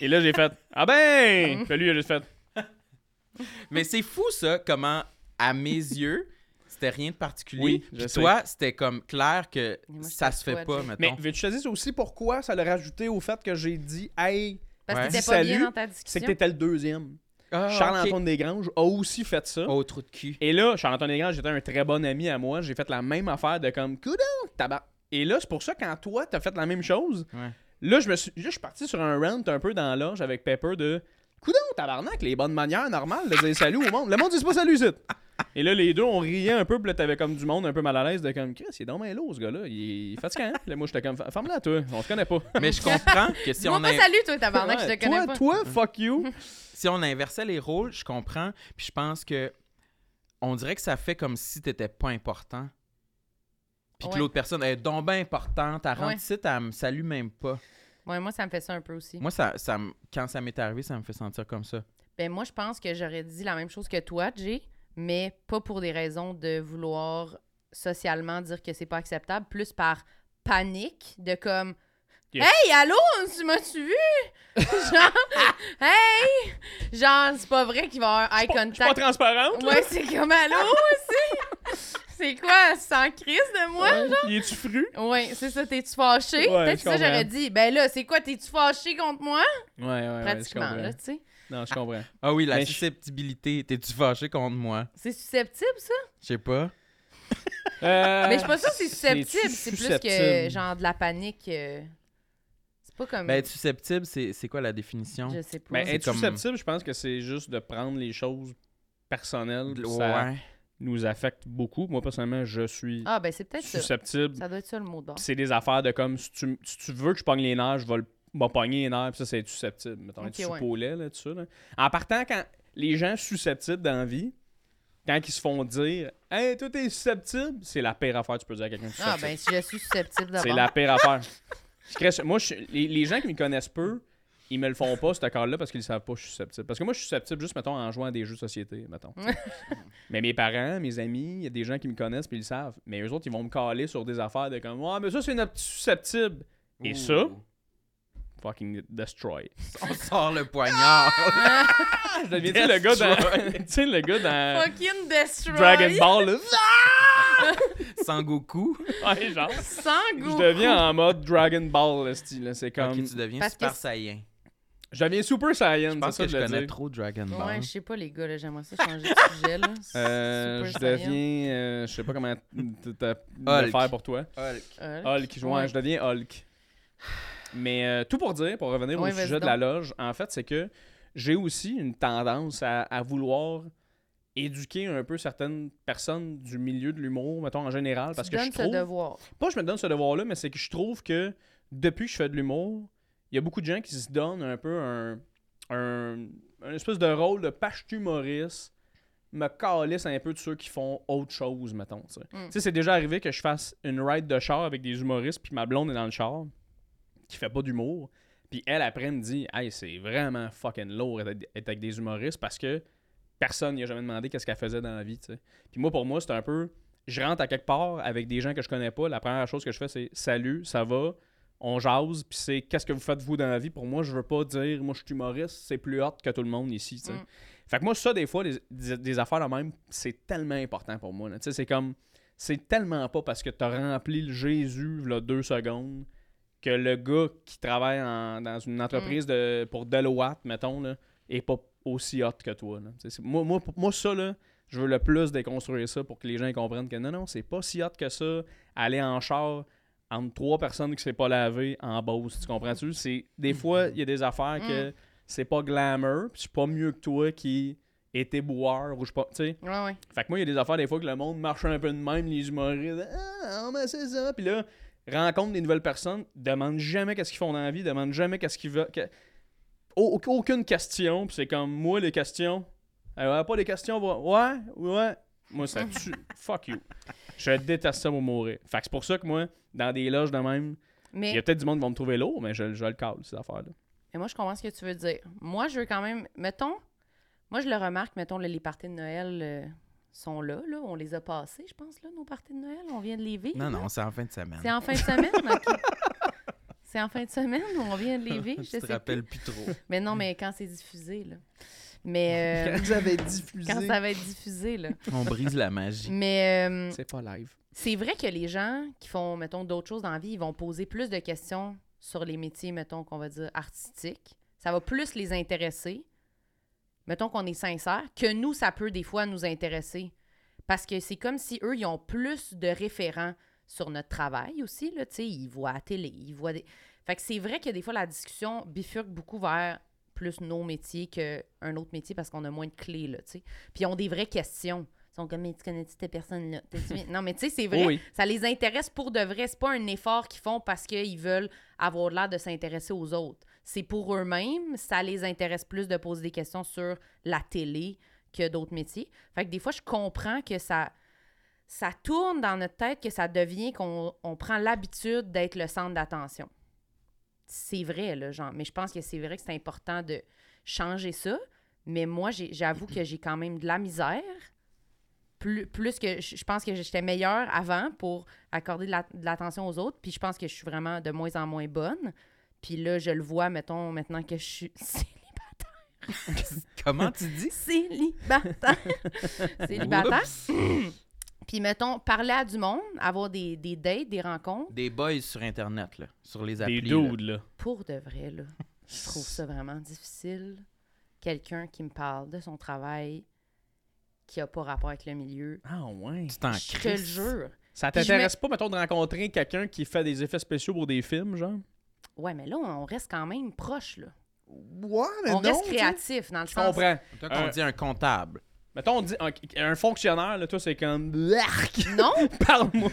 Et là, j'ai fait Ah ben! Puis lui, il a juste fait Mais c'est fou, ça, comment, à mes yeux, c'était rien de particulier. Oui, je Puis sais. toi, c'était comme clair que moi, ça se fait pas, tu sais. Mais mettons. veux-tu choisir aussi pourquoi ça l'a rajouté au fait que j'ai dit Hey, Parce Ouais. que t'étais Dis pas bien salut, dans ta c'est discussion. que t'étais le deuxième. Ah, ok. Charles-Antoine Desgranges a aussi fait ça. Oh, trou de cul. Et là, Charles-Antoine Desgranges, j'étais un très bon ami à moi. J'ai fait la même affaire de comme coudon, tabac. Et là, c'est pour ça quand toi, t'as fait la même chose, Ouais. là, je me suis, là, je suis parti sur un rant un peu dans l'âge avec Pepper de coudon, tabarnak, les bonnes manières normales de dire salut au monde. Le monde dit pas salut, zut. Et là, les deux, on riait un peu, puis là, t'avais comme du monde un peu mal à l'aise de comme, Chris, il est bien lourd, ce gars-là. Il est fatigant. Puis là, moi, j'étais comme, ferme-la, toi. On se connaît pas. Mais je comprends que si on, pas in- salut, toi, tabarnak, Ouais, je te connais toi, pas. toi, fuck you. si on inversait les rôles, je comprends. Puis je pense que on dirait que ça fait comme si t'étais pas important. Puis que Ouais. l'autre personne est donc bien importante. Elle rentre Ouais. ici, elle me salue même pas. Ouais, moi, ça me fait ça un peu aussi. Moi, ça, ça me- quand ça m'est arrivé, ça me fait sentir comme ça. Ben, moi, je pense que j'aurais dit la même chose que toi, Jay, mais pas pour des raisons de vouloir socialement dire que c'est pas acceptable, plus par panique de comme Yes. Hey, allô, tu m'as-tu vu? genre, hey! Genre, c'est pas vrai qu'il va y avoir eye Je suis pas contact. transparente, là? Ouais, c'est comme allô aussi? C'est quoi, sans crise de moi? Ouais. Il est-tu fru? Ouais, c'est ça, t'es-tu fâché? Ouais, Peut-être je ça, j'aurais dit. Ben là, c'est quoi, t'es-tu fâché contre moi? Ouais, ouais, Pratiquement, là, tu sais. Non, je comprends. Ah oui, la Mais je- susceptibilité. T'es-tu fâché contre moi? C'est susceptible, ça? Je sais pas. Euh, Mais je suis pas sûre que c'est susceptible. C'est plus que, genre, de la panique. euh, C'est pas comme. Ben, être susceptible, c'est c'est quoi la définition? je sais pas. Ben, c'est être comme- susceptible, je pense que c'est juste de prendre les choses personnelles. puis Ça Ouais. nous affecte beaucoup. Moi, personnellement, je suis Ah, ben, c'est peut-être ça. susceptible. Ça doit être ça le mot d'ordre. Puis c'est des affaires de comme si tu, si tu veux que je pogne les nerfs, je vais le vais pogner les nerfs, puis ça, c'est être susceptible. Mettons, être Ok, ouais. là, tout ça. là. En partant, quand les gens susceptibles dans la vie, quand ils se font dire Hey, toi, t'es susceptible, c'est la pire affaire que tu peux dire à quelqu'un de Ah, susceptible. ben, si je suis susceptible d'abord. c'est la pire affaire. Je crée- moi, je- les, les gens qui me connaissent peu, ils me le font pas, cet accord-là, parce qu'ils savent pas que je suis susceptible. Parce que moi, je suis susceptible juste, mettons, en jouant à des jeux de société, mettons. mais mes parents, mes amis, il y a des gens qui me connaissent puis ils le savent. Mais eux autres, ils vont me caler sur des affaires de comme Ouais, mais ça, c'est notre petit susceptible. Et Ouh. ça, fucking destroy. On sort le poignard. Je deviens, tu sais, le gars dans. tu sais, le gars dans. Fucking destroy. Dragon Ball, là. Sangoku. Ouais, genre. Sans Je deviens en mode Dragon Ball, le style. C'est comme. Ok, tu deviens Parce super saiyan. Je deviens Super Saiyan, Je c'est pense ça que que je connais dire. trop Dragon Ball. Ouais, je sais pas, les gars, là, j'aimerais ça changer de sujet, là. Euh, je deviens. euh, je sais pas comment le Hulk. faire pour toi. Hulk. Hulk. Hulk, Ouais. je deviens Hulk. Mais euh, tout pour dire, pour revenir Ouais, au sujet de la loge, en fait, c'est que j'ai aussi une tendance à, à vouloir éduquer un peu certaines personnes du milieu de l'humour, mettons en général, parce tu que je donnes ce trouve... devoir. Pas que je me donne ce devoir-là, mais c'est que je trouve que depuis que je fais de l'humour, il y a beaucoup de gens qui se donnent un peu un, un, un espèce de rôle de pache humoriste, me calisse un peu de ceux qui font autre chose, mettons. Tu sais, Mm. Tu sais, c'est déjà arrivé que je fasse une ride de char avec des humoristes, puis ma blonde est dans le char, qui fait pas d'humour. Puis elle, après, me dit Hey, c'est vraiment fucking lourd d'être avec des humoristes parce que personne n'y a jamais demandé qu'est-ce qu'elle faisait dans la vie. Puis moi, pour moi, c'est un peu je rentre à quelque part avec des gens que je connais pas. La première chose que je fais, c'est Salut, ça va? On jase, puis c'est qu'est-ce que vous faites vous dans la vie. Pour moi, je veux pas dire, moi je suis humoriste, c'est plus hot que tout le monde ici. Mm. Fait que moi, ça, des fois, des, des- des affaires de même, c'est tellement important pour moi. là. C'est comme, c'est tellement pas parce que t'as rempli le Jésus, là, deux secondes, que le gars qui travaille en- dans une entreprise de, pour Deloitte, mettons, là, est pas aussi hot que toi. là. Moi, moi, moi, ça, là, je veux le plus déconstruire ça pour que les gens comprennent que non, non, c'est pas si hot que ça. Aller en char entre trois personnes qui s'est pas lavé en Beauce, tu comprends-tu? C'est, des fois, il y a des affaires que c'est pas glamour, puis je suis pas mieux que toi qui était boueur ou je sais pas, tu sais. Ouais, ouais. Fait que moi, il y a des affaires des fois que le monde marche un peu de même, les humoristes. Ah, mais c'est ça. Puis là, rencontre des nouvelles personnes, demande jamais qu'est-ce qu'ils font dans la vie, demande jamais qu'est-ce qu'ils veulent. aucune question, puis c'est comme moi, les questions. Euh, ouais, pas des questions, ouais, ouais. Moi, ça tue. Fuck you. Je déteste ça pour mourir. Fait que c'est pour ça que moi, dans des loges de même, il Mais, y a peut-être du monde qui va me trouver lourd, mais je, je le cale, ces affaires-là. mais moi, je comprends ce que tu veux dire. Moi, je veux quand même. Mettons, moi, je le remarque, mettons, les parties de Noël euh, sont là, là. On les a passés, je pense, là, nos parties de Noël. On vient de les vivre. Non, là. non, c'est en fin de semaine. C'est en fin de semaine, ok. C'est en fin de semaine, on vient de les vivre, je Je te rappelle plus. plus trop. Mais non, mais quand c'est diffusé, là. Mais euh, vous avez diffusé. quand ça va être diffusé, là. On brise la magie. Mais euh, C'est pas live. c'est vrai que les gens qui font, mettons, d'autres choses dans la vie, ils vont poser plus de questions sur les métiers, mettons, qu'on va dire artistiques. Ça va plus les intéresser. Mettons qu'on est sincère, que nous, ça peut des fois nous intéresser. Parce que c'est comme si eux, ils ont plus de référents sur notre travail aussi, là, ils voient à la télé, ils voient des... Fait que c'est vrai que des fois, la discussion bifurque beaucoup vers plus nos métiers qu'un autre métier parce qu'on a moins de clés, là, tu sais. Puis ils ont des vraies questions. Ils sont comme, mais tu connais-tu cette personne-là? T'as-tu vu? Non, mais tu sais, c'est vrai. Oui. Ça les intéresse pour de vrai. C'est pas un effort qu'ils font parce qu'ils veulent avoir l'air de s'intéresser aux autres. C'est pour eux-mêmes. Ça les intéresse plus de poser des questions sur la télé que d'autres métiers. Fait que des fois, je comprends que ça, ça tourne dans notre tête, que ça devient qu'on on prend l'habitude d'être le centre d'attention. C'est vrai, là, genre. Mais je pense que c'est vrai que c'est important de changer ça. Mais moi, j'avoue que j'ai quand même de la misère plus, plus que je pense que j'étais meilleure avant pour accorder de l'attention aux autres, puis je pense que je suis vraiment de moins en moins bonne. Puis là, je le vois, mettons, maintenant que je suis Comment tu dis? célibataire. célibataire. Puis mettons, parler à du monde, avoir des, des dates, des rencontres, Des boys sur Internet, là, sur les applis. Des là. dudes, là. pour de vrai, là, je trouve ça vraiment difficile. Quelqu'un qui me parle de son travail qui a pas rapport avec le milieu. Ah, ouais. Tu t'en je te le jure. Ça t'intéresse pas, mettons, de rencontrer quelqu'un qui fait des effets spéciaux pour des films, genre? Ouais, mais là, on reste quand même proche, là. Ouais, on reste créatif, dans le Je sens... comprends. Toi, qu'on Un- dit un comptable. Mettons, on dit un, un fonctionnaire, là, toi, c'est comme. Non, Parle-moi.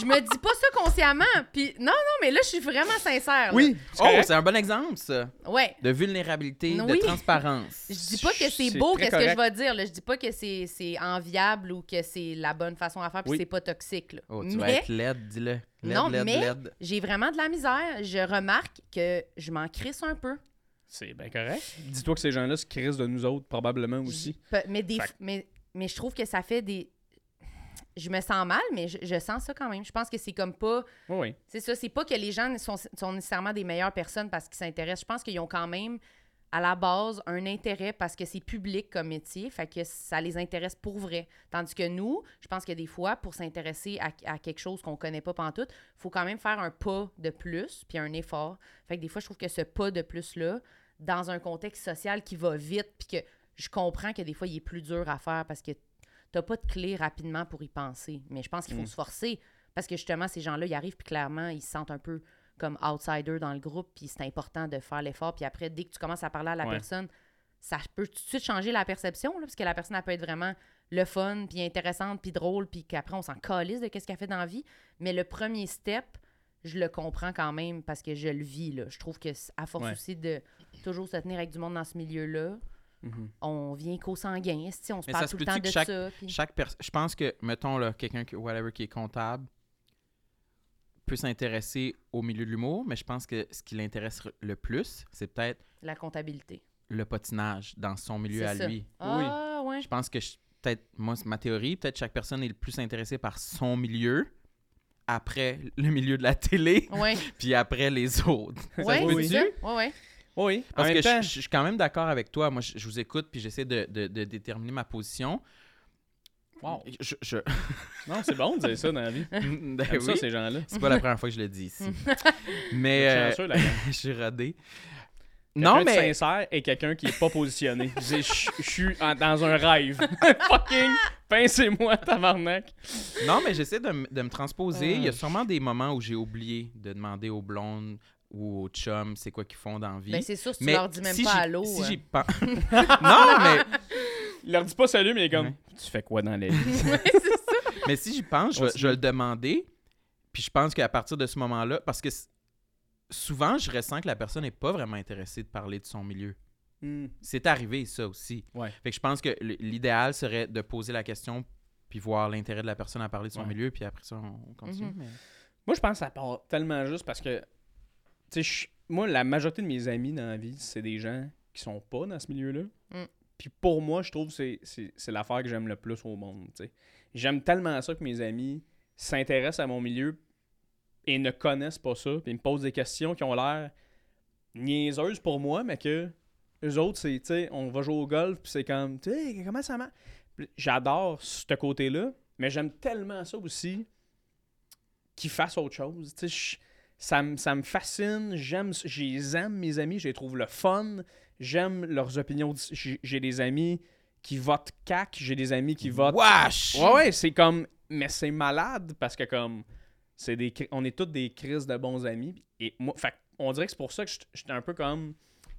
je me dis pas ça consciemment. Puis non, non, mais là, je suis vraiment sincère. là. Oui. Oh, c'est un bon exemple, ça. Ouais. De vulnérabilité, Oui. de transparence. Je dis pas que c'est beau, qu'est-ce que je vais dire. Là. Je dis pas que c'est c'est enviable ou que c'est la bonne façon à faire puis Oui. c'est pas toxique. Là. Oh, tu vas être laide, dis-le. Non, mais- j'ai vraiment de la misère. Je remarque que je m'en crisse un peu. C'est bien correct. Dis-toi que ces gens-là se crissent de nous autres, probablement aussi. Pe- Mais, des, Fait mais, mais je trouve que ça fait des. Je me sens mal, mais je, je sens ça quand même. Je pense que c'est comme pas. Oui, oui. C'est ça, c'est pas que les gens sont, sont nécessairement des meilleures personnes parce qu'ils s'intéressent. Je pense qu'ils ont quand même, à la base, un intérêt parce que c'est public comme métier, fait que ça les intéresse pour vrai. Tandis que nous, je pense que des fois, pour s'intéresser à, à quelque chose qu'on connaît pas pantoute, il faut quand même faire un pas de plus, puis un effort. Fait que des fois, je trouve que ce pas de plus-là, dans un contexte social qui va vite, puis que je comprends que des fois, il est plus dur à faire parce que t'as pas de clé rapidement pour y penser. Mais je pense qu'il faut Mm. se forcer parce que justement, ces gens-là, ils arrivent, puis clairement, ils se sentent un peu comme outsider dans le groupe, puis c'est important de faire l'effort. Puis après, dès que tu commences à parler à la Ouais. personne, ça peut tout de suite changer la perception, là, parce que la personne, elle peut être vraiment le fun, puis intéressante, puis drôle, puis qu'après, on s'en calisse de qu'est-ce qu'elle fait dans la vie. Mais le premier step, je le comprends quand même parce que je le vis. Là. Je trouve que à force Ouais. aussi de toujours se tenir avec du monde dans ce milieu-là, Mhm. on vient co-sanguin. esti, On se Mais parle tout le temps de chaque- ça. puis- Chaque personne, je pense que, mettons, quelqu'un qui, whatever, qui est comptable peut s'intéresser au milieu de l'humour, mais je pense que ce qui l'intéresse le plus, c'est peut-être La comptabilité. le patinage dans son milieu à ça. lui. Ah, ouais. Je pense que je- peut-être, moi, c'est ma théorie, peut-être chaque personne est le plus intéressée par son milieu, après le milieu de la télé, Ouais, puis après les autres. ouais, c'est peut-tu? ça. Ouais, ouais. Oui. En Parce que je, temps, je- je suis quand même d'accord avec toi. Moi, je, je vous écoute, puis j'essaie de, de- de déterminer ma position. Wow. Je, je- Non, c'est bon de dire ça dans la vie. Ben ça, ces gens-là. C'est pas la première fois que je le dis ici. mais euh, je suis rodé. Quelqu'un Non, de mais sincère et quelqu'un qui est pas positionné. Je suis dans un rêve. Fucking pincez-moi, tabarnak. non, mais j'essaie de, de me transposer. Il y a Ah. sûrement des moments où j'ai oublié de demander aux blondes ou aux chums c'est quoi qu'ils font dans la vie. Ben, c'est sûr, si tu mais leur dis même si pas allô. Si euh. j'y pen- non, mais, Il leur dit pas salut, mais il est comme Ouais. Tu fais quoi dans la vie? Ouais, c'est ça. mais si j'y pense, je vais, je vais le demander. Puis je pense qu'à partir de ce moment-là, parce que s- souvent, je ressens que la personne n'est pas vraiment intéressée de parler de son milieu. Hmm. C'est arrivé, ça aussi. Ouais. Fait que je pense que l- l'idéal serait de poser la question puis voir l'intérêt de la personne à parler de son Ouais. milieu, puis après ça, on continue. Mhm. mais- Moi, je pense que ça part tellement juste parce que, tu sais, je- moi, la majorité de mes amis dans la vie, c'est des gens qui sont pas dans ce milieu-là. Mm. Puis pour moi, je trouve que c'est- l'affaire que j'aime le plus au monde. J'aime tellement ça que mes amis s'intéressent à mon milieu et ne connaissent pas ça, puis ils me posent des questions qui ont l'air niaiseuses pour moi, mais que eux autres, c'est, tu sais, on va jouer au golf, puis c'est comme, tu sais, comment ça marche? J'adore ce côté-là, mais j'aime tellement ça aussi qu'ils fassent autre chose. Tu sais, ça, me- ça fascine, j'aime, je les aime, mes amis, je les trouve le fun, j'aime leurs opinions. J'ai des amis qui votent CAC, j'ai des amis qui votent... Wesh! Ouais, ouais, c'est comme... Mais c'est malade, parce que comme... c'est des On est tous des crises de bons amis, et moi... Fait, on dirait que c'est pour ça que j'étais- un peu comme...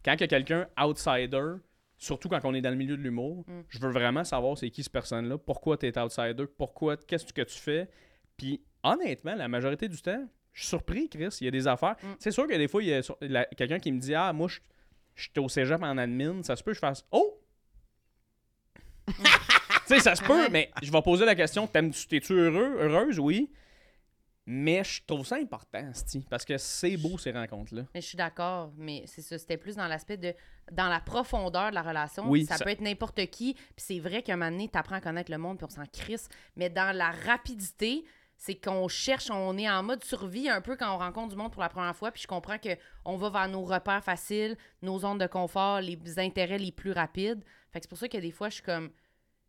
Quand il y a quelqu'un outsider, surtout quand on est dans le milieu de l'humour, Mm. je veux vraiment savoir c'est qui cette personne-là, pourquoi tu es outsider, pourquoi, qu'est-ce que tu fais. Puis honnêtement, la majorité du temps, je suis surpris, Chris, il y a des affaires. Mm. C'est sûr que des fois, il y a quelqu'un qui me dit Ah, moi, je je suis au cégep en admin, ça se peut que je fasse Oh! tu sais, ça se peut, mais je vais poser la question t'es-tu heureux, heureuse, oui? Mais je trouve ça important, parce que c'est beau ces rencontres-là. Mais je suis d'accord, mais c'est ça, c'était plus dans l'aspect de dans la profondeur de la relation. Oui, ça, ça- peut être n'importe qui, puis c'est vrai qu'à un moment donné, t'apprends à connaître le monde, puis on s'en crisse, mais dans la rapidité, c'est qu'on cherche, on est en mode survie un peu quand on rencontre du monde pour la première fois, puis je comprends que on va vers nos repères faciles, nos zones de confort, les intérêts les plus rapides. Fait que c'est pour ça que des fois, je suis comme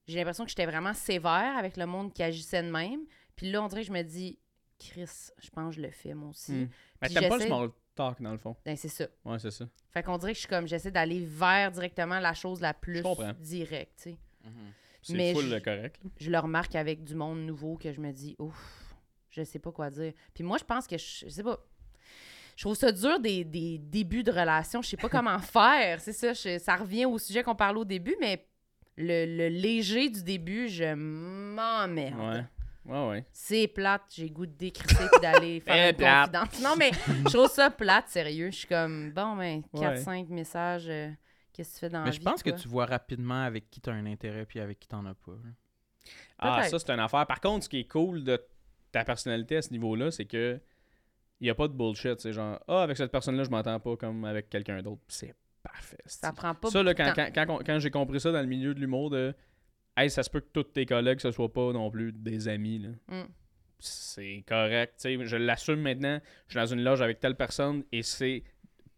j'ai l'impression que j'étais vraiment sévère avec le monde qui agissait de même. Puis là, on dirait que je me dis, Chris, je pense que je le fais, moi aussi. Hmm. Mais t'aimes pas le small talk, dans le fond? Ben, c'est ça. Ouais, c'est ça. Fait qu'on dirait que je suis comme, j'essaie d'aller vers directement la chose la plus directe, tu sais. C'est Mais full je- le correct. là. Je le remarque avec du monde nouveau que je me dis, ouf, je sais pas quoi dire. Puis moi, je pense que, je, je sais pas, je trouve ça dur des, des débuts de relation. Je sais pas comment faire, c'est ça. je- ça revient au sujet qu'on parlait au début, mais le, le léger du début, je m'emmerde. Ouais. Ouais, ouais. C'est plate, j'ai goût de décrisser puis d'aller faire Eh, une plate. confidence. Non, mais je trouve ça plate, sérieux. Je suis comme, bon, ben, Ouais. 4-5 messages, euh, qu'est-ce que tu fais dans la Mais vie? je pense que tu vois rapidement avec qui tu as un intérêt puis avec qui t'en as pas. là. Ah, ça, c'est une affaire. Par contre, ce qui est cool de ta personnalité à ce niveau-là, c'est que il n'y a pas de bullshit. C'est genre, ah, avec cette personne-là, je m'entends pas comme avec quelqu'un d'autre. C'est parfait. Ça prend pas Ça, là, quand, temps. quand, quand, quand j'ai compris ça dans le milieu de l'humour, de Hey, ça se peut que tous tes collègues, ce soit pas non plus des amis. Là. Mm. C'est correct. tu sais, je l'assume maintenant. Je suis dans une loge avec telle personne et c'est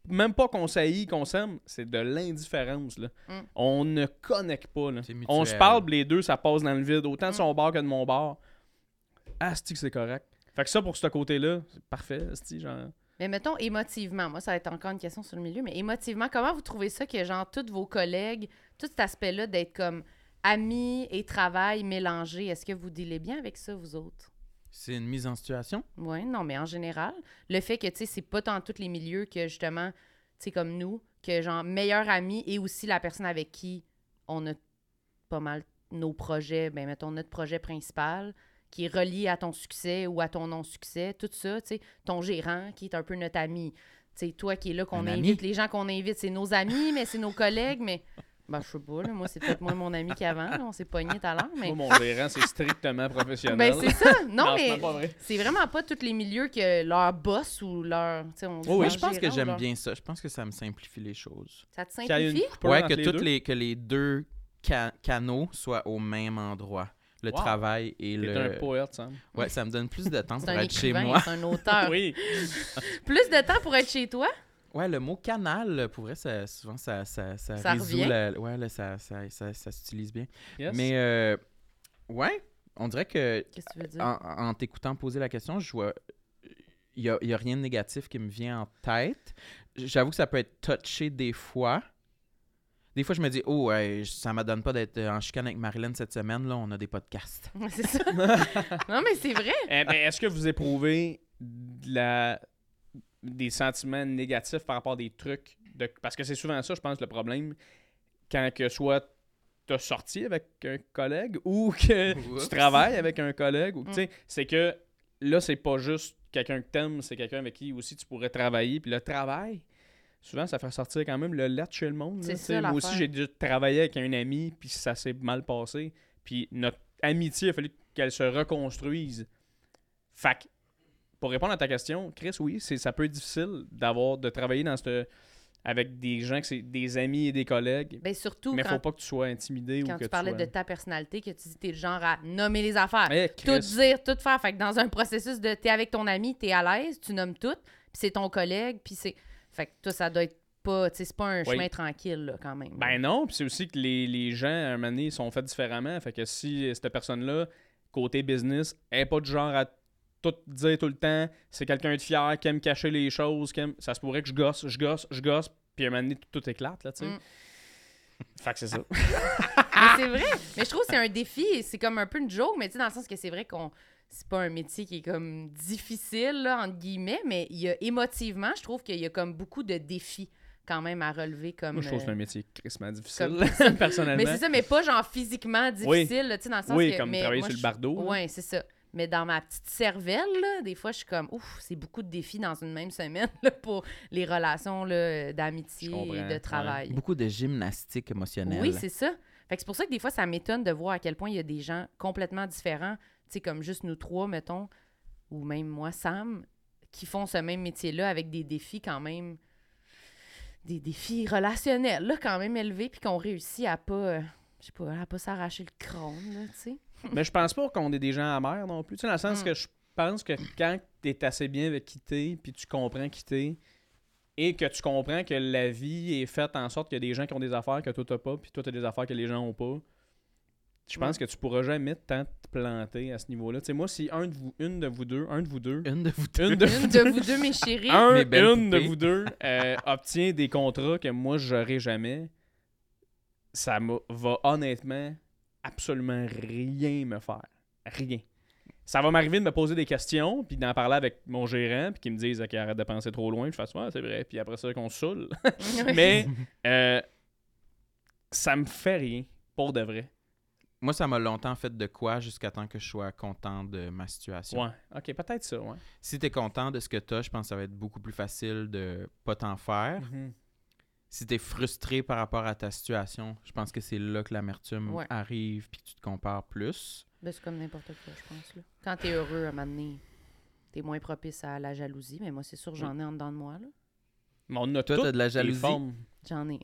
même pas qu'on saillit, qu'on s'aime, c'est de l'indifférence. là. Mm. On ne connecte pas. Là. On se parle, puis les deux, ça passe dans le vide, autant de Mm. son bar que de mon bar. Asti que c'est correct? Fait que ça, pour ce côté-là, c'est parfait, asti, genre... Mais mettons émotivement, moi ça va être encore une question sur le milieu, mais émotivement, comment vous trouvez ça que genre tous vos collègues, tout cet aspect-là d'être comme amis et travail mélangés, est-ce que vous dealez bien avec ça vous autres? C'est une mise en situation? Oui, non, mais en général, le fait que, tu sais, c'est pas dans tous les milieux que, justement, tu sais, comme nous, que, genre, meilleur ami et aussi la personne avec qui on a pas mal nos projets, ben, mettons, notre projet principal, qui est relié à ton succès ou à ton non-succès, tout ça, tu sais, ton gérant, qui est un peu notre ami, tu sais, toi qui est là, qu'on invite, les gens qu'on invite, c'est nos amis, mais c'est nos collègues, mais, ben, je sais pas, là, moi, c'est peut-être moins mon ami qu'avant, là, on s'est pogné tout à l'heure, mais... Moi, mon gérant, c'est strictement professionnel. Ben, c'est ça! Non, c'est mais même pas vrai. c'est vraiment pas tous les milieux que leur boss ou leur. tu sais, on dit Oui, leur je pense que gérant ou j'aime leur- bien ça. Je pense que ça me simplifie les choses. Ça te Qu'il y ait une simplifie? coupure ouais, entre que, les toutes deux. les, que les deux ca- canaux soient au même endroit. Le Wow. travail et T'es le. un poète, Sam. Ouais, ça me donne plus de temps C'est pour un être chez écrivain, moi. c'est un auteur. Oui. Plus de temps pour être chez toi? Ouais, le mot canal, pour vrai, ça, souvent, ça, ça, ça, Ça résout la- Ouais, là, ça, ça, ça, ça s'utilise bien. Yes. Mais, euh, ouais, on dirait que Qu'est-ce que tu veux dire? en, en t'écoutant poser la question, je vois. Il n'y a, il y a rien de négatif qui me vient en tête. J'avoue que ça peut être touché des fois. Des fois, je me dis, oh, ouais, ça ne donne pas d'être en chicane avec Marilyn cette semaine. Là, on a des podcasts. c'est ça. non, mais c'est vrai. Eh ben, Est-ce que vous éprouvez de la... des sentiments négatifs par rapport à des trucs? De... Parce que c'est souvent ça, je pense, le problème. Quand que soit t'as sorti avec un collègue ou que Oups. tu travailles avec un collègue, ou Mm. c'est que là, c'est pas juste quelqu'un que t'aimes, c'est quelqu'un avec qui aussi tu pourrais travailler. Puis le travail, souvent, ça fait sortir quand même le lettre chez le monde. là, ça, Moi aussi, j'ai déjà travaillé avec un ami, puis ça s'est mal passé. Puis notre amitié, il a fallu qu'elle se reconstruise. Fait pour répondre à ta question, Chris, oui, c'est, ça peut être difficile d'avoir de travailler dans cette, avec des gens que c'est des amis et des collègues. Ben, surtout mais faut pas que tu sois intimidé ou quand que tu parlais sois... de ta personnalité, que tu dis t'es le genre à nommer les affaires. Eh, Tout dire, tout faire. Fait que dans un processus de t'es avec ton ami, t'es à l'aise, tu nommes tout, puis c'est ton collègue, puis c'est. Fait que toi, ça doit être pas. Tu c'est pas un Oui. chemin tranquille, là, quand même. Ben non, puis c'est aussi que les, les gens, à un moment donné, sont faits différemment. Fait que si cette personne-là, côté business, est pas du genre à tout dire tout le temps, c'est quelqu'un de fier, qui aime cacher les choses, qui aime... ça se pourrait que je gosse, je gosse, je gosse, puis à un moment donné, tout, tout éclate, là, tu sais. Mm. Fait que c'est ça. Mais c'est vrai. Mais je trouve que c'est un défi. C'est comme un peu une joke, mais tu sais, dans le sens que c'est vrai qu'on. C'est pas un métier qui est comme difficile, là, entre guillemets, mais il y a émotivement, je trouve qu'il y a comme beaucoup de défis quand même à relever comme. Moi, je trouve que c'est euh, un métier crissement difficile, comme personnellement. Mais c'est ça, mais pas genre physiquement difficile, tu sais, dans le sens Oui, que. comme mais travailler moi, sur le bardeau. Ouais, c'est ça. Mais dans ma petite cervelle, là, des fois, je suis comme, ouf, c'est beaucoup de défis dans une même semaine là, pour les relations d'amitié et de ouais. travail. Beaucoup de gymnastique émotionnelle. Oui, c'est ça. Fait que c'est pour ça que des fois, ça m'étonne de voir à quel point il y a des gens complètement différents. Tu sais, comme juste nous trois, mettons. ou même moi, Sam, qui font ce même métier-là avec des défis quand même, des défis relationnels, là, quand même élevés, puis qu'on réussit à pas, euh, je sais pas, à pas s'arracher le crâne, tu sais. Mais je pense pas qu'on est des gens amers non plus. Tu sais, dans le sens Mm. que je pense que quand t'es assez bien avec qui t'es, puis tu comprends qui t'es, et que tu comprends que la vie est faite en sorte qu'il y a des gens qui ont des affaires que toi t'as pas, puis toi t'as des affaires que les gens ont pas, je pense que tu pourras jamais tant te planter à ce niveau-là. Tu sais, moi, si un de vous, une de vous deux, un de vous deux, Une de vous deux. une de Une de vous deux, mes chéris. un, Mes une de vous deux euh, obtient des contrats que moi j'aurai jamais, ça m'a- va honnêtement absolument rien me faire. Rien. Ça va m'arriver de me poser des questions, puis d'en parler avec mon gérant, puis qu'il me dise qu'il arrête de penser trop loin, puis je fasse ouais, c'est vrai, puis après ça qu'on saoule. Mais euh, ça me fait rien, pour de vrai. Moi, ça m'a longtemps fait de quoi jusqu'à temps que je sois content de ma situation. Ouais, ok, peut-être ça, ouais. Si tu es content de ce que tu as, je pense que ça va être beaucoup plus facile de pas t'en faire. Mhm. Si tu es frustré par rapport à ta situation, je pense que c'est là que l'amertume Ouais. arrive puis que tu te compares plus. Ben, c'est comme n'importe quoi, je pense. Là. Quand t'es heureux, à un moment donné, t'es moins propice à la jalousie. Mais moi, c'est sûr, j'en ai en dedans de moi. Là. Mais on a Toi, t'as de la jalousie? J'en ai.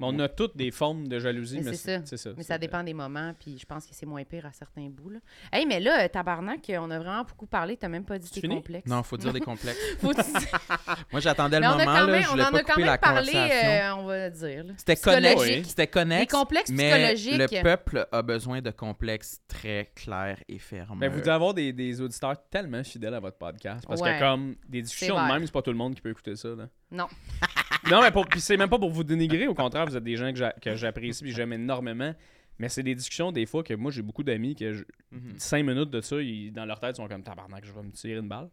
Mais on a toutes des formes de jalousie, Mais mais, c'est ça. c'est ça. Mais c'est ça vrai. dépend des moments, puis je pense que c'est moins pire à certains bouts. Là. Hey, mais là, tabarnak, on a vraiment beaucoup parlé. T'as même pas dit tes fini? complexes. Non, faut dire des complexes. Faut Moi, j'attendais le mais on, a moment, quand là, même, je on voulais en pas a quand couper la même parlé, conversation. euh, on va dire. là. C'était psychologique. connexe. C'était Des connexe. complexes Mais psychologiques. le peuple a besoin de complexes très clairs et fermes. Mais vous devez avoir des, des auditeurs tellement fidèles à votre podcast. Parce Ouais. que comme des discussions de même, c'est pas tout le monde qui peut écouter ça. Là. Non. non, mais pour- puis c'est même pas pour vous dénigrer. Au contraire, vous êtes des gens que j'a- que j'apprécie et j'aime énormément. Mais c'est des discussions des fois que moi j'ai beaucoup d'amis que je- Mhm. cinq minutes de ça, ils- dans leur tête, ils sont comme tabarnak, je vais me tirer une balle.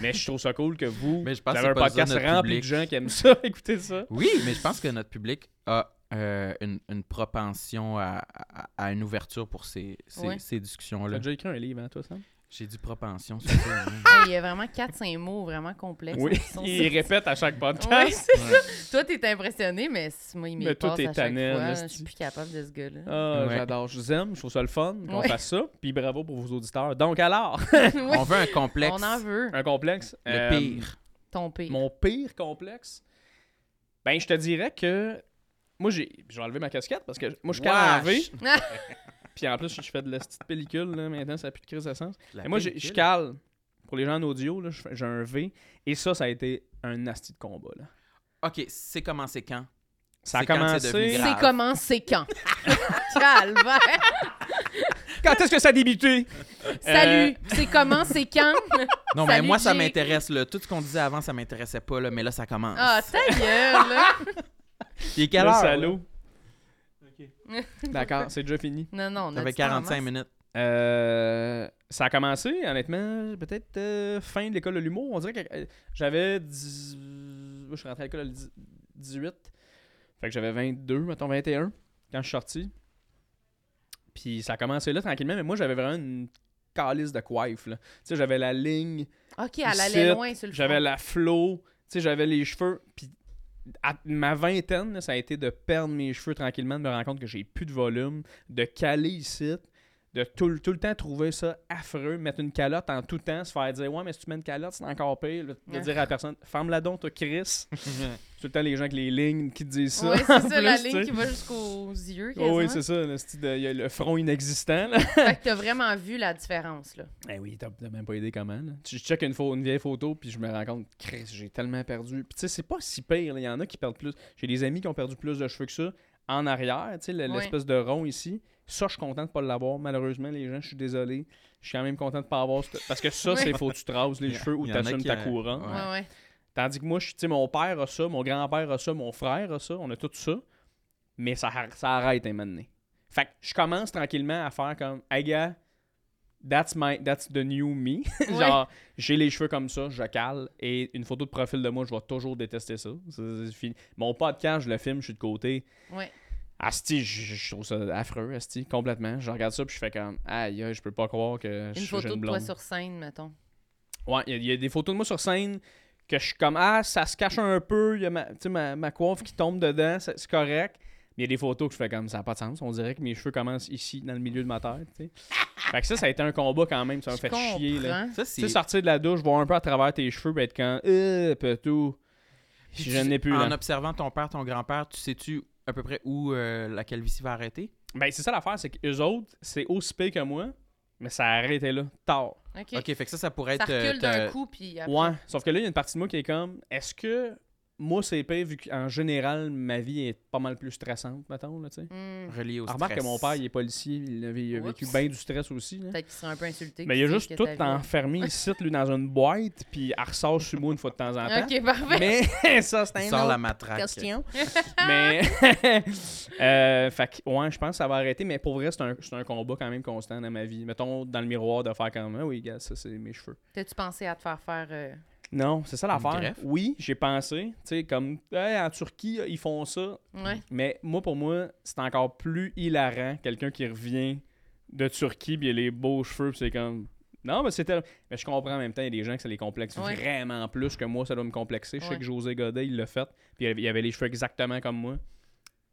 Mais je trouve ça cool que vous, Mais je pense vous que avez un podcast rempli de gens qui aiment ça, écouter ça. Oui, mais je pense que notre public a euh, une, une propension à, à- à une ouverture pour ces, ces, Ouais. ces Tu discussions-là. as déjà écrit un livre, hein, toi, Sam? J'ai dit propension, c'est ça. hein. Il y a vraiment 4-5 mots vraiment complexes. Oui, qui sont il sortis. répète à chaque Ouais, podcast. c'est ça. Toi, t'es impressionné, mais c- moi, il Mais toi, t'es à chaque tannant, fois. là, Je c'est- suis plus capable de ce gars-là. Ah, Ouais. j'adore, je vous aime, je trouve ça le fun qu'on Ouais. fasse ça. Puis bravo pour vos auditeurs. Donc alors, Ouais, On veut un complexe. On en veut. un complexe. Le Euh, pire. Ton pire. Mon pire complexe, ben je te dirais que moi j'ai, je vais enlever ma casquette parce que moi je suis. Wesh. Puis en plus je fais de la petite pellicule là, maintenant ça a plus de crise de sens. La Et moi je cale. Pour les gens en audio j'ai un V et ça ça a été un nasty de combat là. OK, c'est commencé quand? Ça a C'est quand c'est devenu commencé. C'est comment, c'est quand? Calvaire. Quand est-ce que ça a débuté? Salut. C'est comment, c'est quand? Non, mais moi, ça m'intéresse. là. Tout ce qu'on disait avant, ça m'intéressait pas, là, mais là, ça commence. Ah, ta gueule, là. Il est quelle heure? salaud. D'accord, c'est déjà fini. Non, non, on Ça a fait du temps en 45 masse. minutes. Euh, ça a commencé, honnêtement, peut-être euh, fin de l'école de l'humour. On dirait que euh, j'avais 10... moi, Je suis rentré à l'école à 10 18. Fait que j'avais 22, mettons 21, quand je suis sorti. Puis ça a commencé là tranquillement, mais moi j'avais vraiment une calice de coiffe. là. Tu sais, j'avais la ligne, OK, elle allait loin sur le j'avais front. la flow, tu sais, j'avais les cheveux. Puis à ma vingtaine, ça a été de perdre mes cheveux tranquillement, de me rendre compte que j'ai plus de volume, de caler ici, de tout, le- tout le temps trouver ça affreux, mettre une calotte en tout temps, se faire dire Ouais, mais si tu mets une calotte, c'est encore pire. Là, de dire à la personne Ferme-la donc, toi, Chris. tout le temps les gens avec les lignes qui te disent ça. Oui, c'est ça, la plus, tu ligne qui va jusqu'aux yeux. Oh, oui, c'est ça. Il y a le front inexistant. Là. Fait que t'as vraiment vu la différence, là. Eh oui, t'as même pas aidé comment. Là. Tu- Je check une, vieille photo, puis je me rends compte, Chris, j'ai tellement perdu. Puis tu sais, c'est pas si pire. Il y en a qui perdent plus. J'ai des amis qui ont perdu plus de cheveux que ça en arrière, tu sais, Ouais. l'espèce de rond ici. Ça, je suis content de pas l'avoir. Malheureusement, les gens, je suis désolé. Je suis quand même content de pas avoir. cette- Parce que ça, c'est faut que tu te rases les cheveux ou il y en a t'assumes qui, ta couronne. Ouais. Ouais, ouais. Tandis que moi, je- tu sais, mon père a ça, mon grand-père a ça, mon frère a ça, on a tout ça. Mais ça, ça arrête un moment donné. Fait que je commence tranquillement à faire comme, hey gars, that's, my, that's the new me. Genre, j'ai les cheveux comme ça, je cale, et une photo de profil de moi, je vais toujours détester ça. Ça, c'est fini. Mon podcast, je le filme, je suis de côté. Ouais. Asti, je, je trouve ça affreux, Asti, complètement. Je regarde ça, puis je fais comme, aïe, je peux pas croire que je Une suis photo une de toi sur scène, mettons. Ouais, il y a- il y, a des photos de moi sur scène que je suis comme Ah, ça se cache un peu, il y a ma, tu sais, ma, ma coiffe qui tombe dedans, c'est correct. Mais il y a des photos que je fais comme ça n'a pas de sens. On dirait que mes cheveux commencent ici, dans le milieu de ma tête. tu sais. fait que ça, ça a été un combat quand même. Ça m'a fait chier. Là. Ça, Tu sais, sortir de la douche, voir un peu à travers tes cheveux, puis être quand. Euh, tout. Je n'ai plus. En Là. observant ton père, ton grand-père, tu sais-tu à peu près où euh, la calvitie va arrêter? Ben, c'est ça l'affaire, c'est qu'eux autres, c'est aussi pire que moi, mais ça a arrêté là, tard. OK. Ok, fait que ça, ça pourrait Ça être. euh, recule ta- d'un coup, puis après... Ouais. Sauf que là, il y a une partie de moi qui est comme est-ce que moi, c'est pire vu qu'en général, ma vie est pas mal plus stressante, mettons, là. Hmm. relié au Remarque que stress. mon père, il est policier, il a, vécu bien du stress aussi. Peut-être qu'il serait un peu insulté. Mais il a juste tout enfermé ici, lui, dans une boîte, puis il ressort sur moi une fois de temps en temps. OK, parfait. Mais ça, c'est Il un sort autre la matraque. question. mais, euh, fait que, ouais, je pense que ça va arrêter, mais pour vrai, c'est un, c'est un combat quand même constant dans ma vie. Mettons, dans le miroir, de faire comme, ah oui, gars, ça, c'est mes cheveux. T'as-tu pensé à te faire faire... euh, Non, c'est ça l'affaire. Oui, j'ai pensé, tu sais, comme, Hey, en Turquie, ils font ça. Ouais. Mais moi, pour moi, c'est encore plus hilarant, quelqu'un qui revient de Turquie, puis il a les beaux cheveux, puis c'est comme. Non, mais c'était. Mais je comprends en même temps, il y a des gens que ça les complexe Ouais. vraiment plus que moi, ça doit me complexer. Je sais que José Godet, il l'a fait, puis il avait- il avait les cheveux exactement comme moi.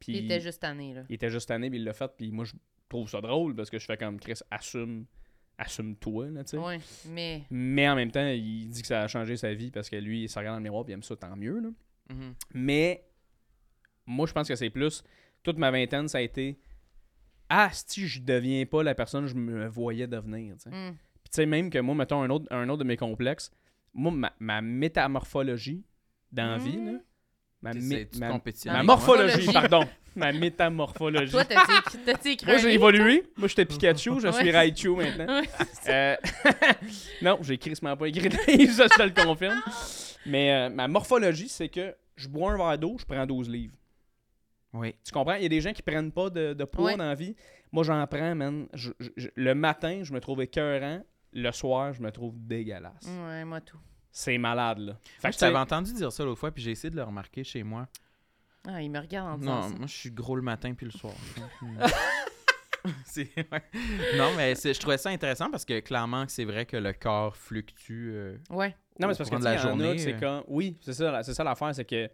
Puis Il était juste tanné, là. il était juste tanné, puis il l'a fait, puis moi, je trouve ça drôle parce que je fais comme Chris, assume, assume-toi, là, tu sais. Ouais, mais... Mais en même temps, il dit que ça a changé sa vie parce que lui, il se regarde dans le miroir, puis il aime ça, tant mieux, là. Mhm. Mais moi, je pense que c'est plus. Toute ma vingtaine, ça a été. Ah, si je deviens pas la personne que je me voyais devenir. tu sais. Puis hmm. tu sais, même que moi, mettons un autre, un autre de mes complexes, moi, ma, ma métamorphologie dans la vie, là, ma, mé- ma, ma morphologie, pardon. ma métamorphologie. Toi, t'as-tu écrit, t'as-tu écrit Moi, j'ai livre, évolué. Moi, j'étais Pikachu, je suis. Raichu maintenant. Ouais, Euh, non, j'ai crissement pas écrit ça, je te le confirme. Mais euh, ma morphologie, c'est que je bois un verre d'eau, je prends 12 livres. Oui. Tu comprends? Il y a des gens qui prennent pas de, de poids Ouais. dans la vie. Moi, j'en prends, man. Je- je- je- le matin, je me trouve écœurant. Le soir, je me trouve dégueulasse. Ouais, moi tout. C'est malade, là. Fait Moi, que, je t'avais entendu dire ça l'autre fois, puis j'ai essayé de le remarquer chez moi. Ah, il me regarde en disant Non, ça. moi, je suis gros le matin puis le soir. C'est- ouais. Non, mais c'est- je trouvais ça intéressant parce que clairement, que c'est vrai que le corps fluctue. euh, Ouais. non, mais au c'est parce que courant tu de la sais, il y en a journée, que c'est euh. quand. Oui, c'est ça, la- c'est ça l'affaire, c'est que.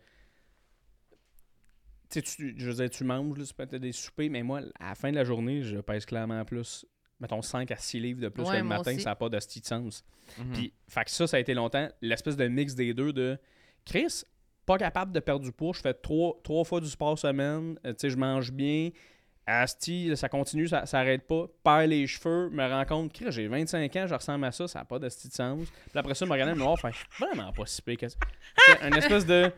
Tu sais, tu- je veux dire, tu manges, là, tu peux être des soupers, mais moi, à la fin de la journée, je pèse clairement plus. Mettons 5 à 6 livres de plus Ouais, que le moi matin, aussi. ça n'a pas de style de sens. mhm. Puis, fait que ça, ça a été longtemps l'espèce de mix des deux de Chris, pas capable de perdre du poids. Je fais trois, trois fois du sport semaine. euh, tu sais, je mange bien. Asti, ça continue, ça s'arrête pas. Perds les cheveux, me rends compte, Chris, j'ai 25 ans, je ressemble à ça, ça n'a pas de style de sens. Puis après ça, me regarder dans le noir, fait, je suis vraiment pas si pire que ça. Une espèce de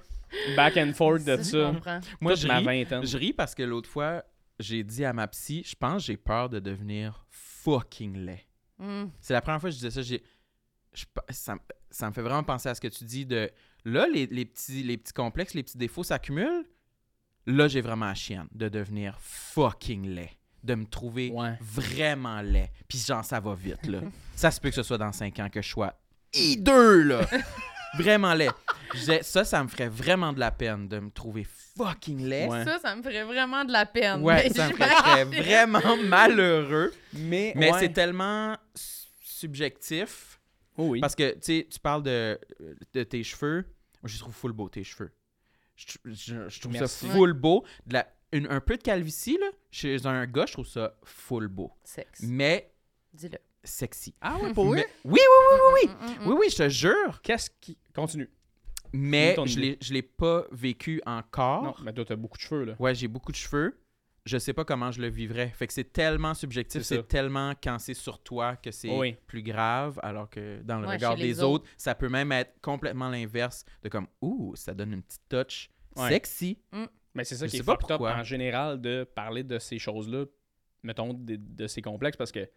back and forth de je ça. comprends. Moi, je ma ris, vingtaine. je ris parce que l'autre fois, j'ai dit à ma psy, je pense que j'ai peur de devenir fucking laid. Hmm. C'est la première fois que je disais ça. J'ai, je ça, me- ça me fait vraiment penser à ce que tu dis de là, les, les petits, les petits complexes, les petits défauts s'accumulent. Là, j'ai vraiment la chienne de devenir fucking laid. De me trouver Ouais. vraiment laid. Puis genre, ça va vite, là. ça se peut que ce soit dans 5 ans que je sois hideux, là. vraiment laid. Ça, ça me ferait vraiment de la peine de me trouver fucking laid. Ouais. Ça, ça me ferait vraiment de la peine. Ouais, Mais ça me ferait, vraiment malheureux. Mais, Mais ouais. c'est tellement subjectif. Oh oui. Parce que, tu sais, tu parles de, de tes cheveux. Moi, je les trouve full beau, tes cheveux. Je, tr- je- je trouve Merci. ça full beau. De la, une- un peu de calvitie, là, chez un gars, je trouve ça full beau. Sexe. Mais Dis-le. sexy. Ah ouais, pour? Mais- oui, oui, oui, oui, oui. Mm, mm, mm. Oui, oui, je te jure. Qu'est-ce qui. Continue. Mais je l'ai- je l'ai pas vécu encore. Non, mais toi, t'as beaucoup de cheveux, là. Ouais, j'ai beaucoup de cheveux. Je sais pas comment je le vivrais. Fait que c'est tellement subjectif, C'est tellement quand c'est sur toi que c'est Oui. plus grave, alors que dans le Ouais, regard des autres, ça peut même être complètement l'inverse de comme ouh, ça donne une petite touch Ouais. sexy. Mais c'est ça Je qui est pas pourquoi. en général de parler de ces choses-là, mettons, de, de ces complexes, parce que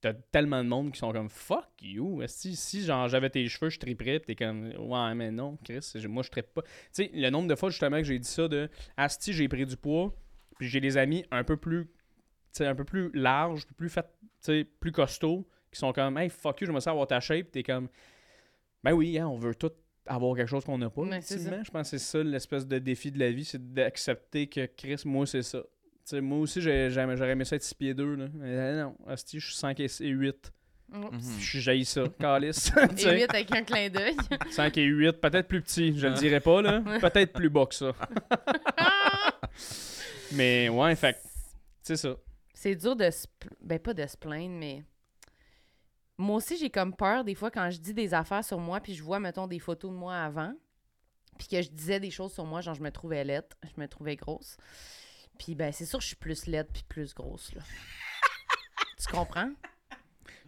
t'as tellement de monde qui sont comme fuck you. Si, si genre j'avais tes cheveux, je triperais, pis t'es comme ouais, mais non, Chris, moi je trippe pas. Tu sais, le nombre de fois justement que j'ai dit ça de Asti, j'ai pris du poids, puis j'ai des amis un peu plus, tu sais, un peu plus larges, plus fait, tu sais, plus costauds, qui sont comme hey fuck you, je me sens avoir ta shape, t'es comme ben oui, hein, on veut tout avoir quelque chose qu'on n'a pas. Je pense que c'est ça l'espèce de défi de la vie, c'est d'accepter que Chris, moi, c'est ça. Tu sais, moi aussi, j'ai- j'aurais aimé ça être 6 pieds 2. Là. Mais euh, non, hostie, je suis 5 et 8. Oups. Mhm. Je suis jailli ça, calice. Et sais, 8 avec un clin d'œil. 5 et 8, peut-être plus petit, je le dirais pas, là. Peut-être plus bas que ça. Mais ouais, fait que, c'est ça. C'est dur de se... Ben, pas de se plaindre, mais... Moi aussi, j'ai comme peur des fois quand je dis des affaires sur moi, puis je vois, mettons, des photos de moi avant, puis que je disais des choses sur moi, genre je me trouvais laide, je me trouvais grosse. Puis ben, c'est sûr que je suis plus laide puis plus grosse, là. tu comprends?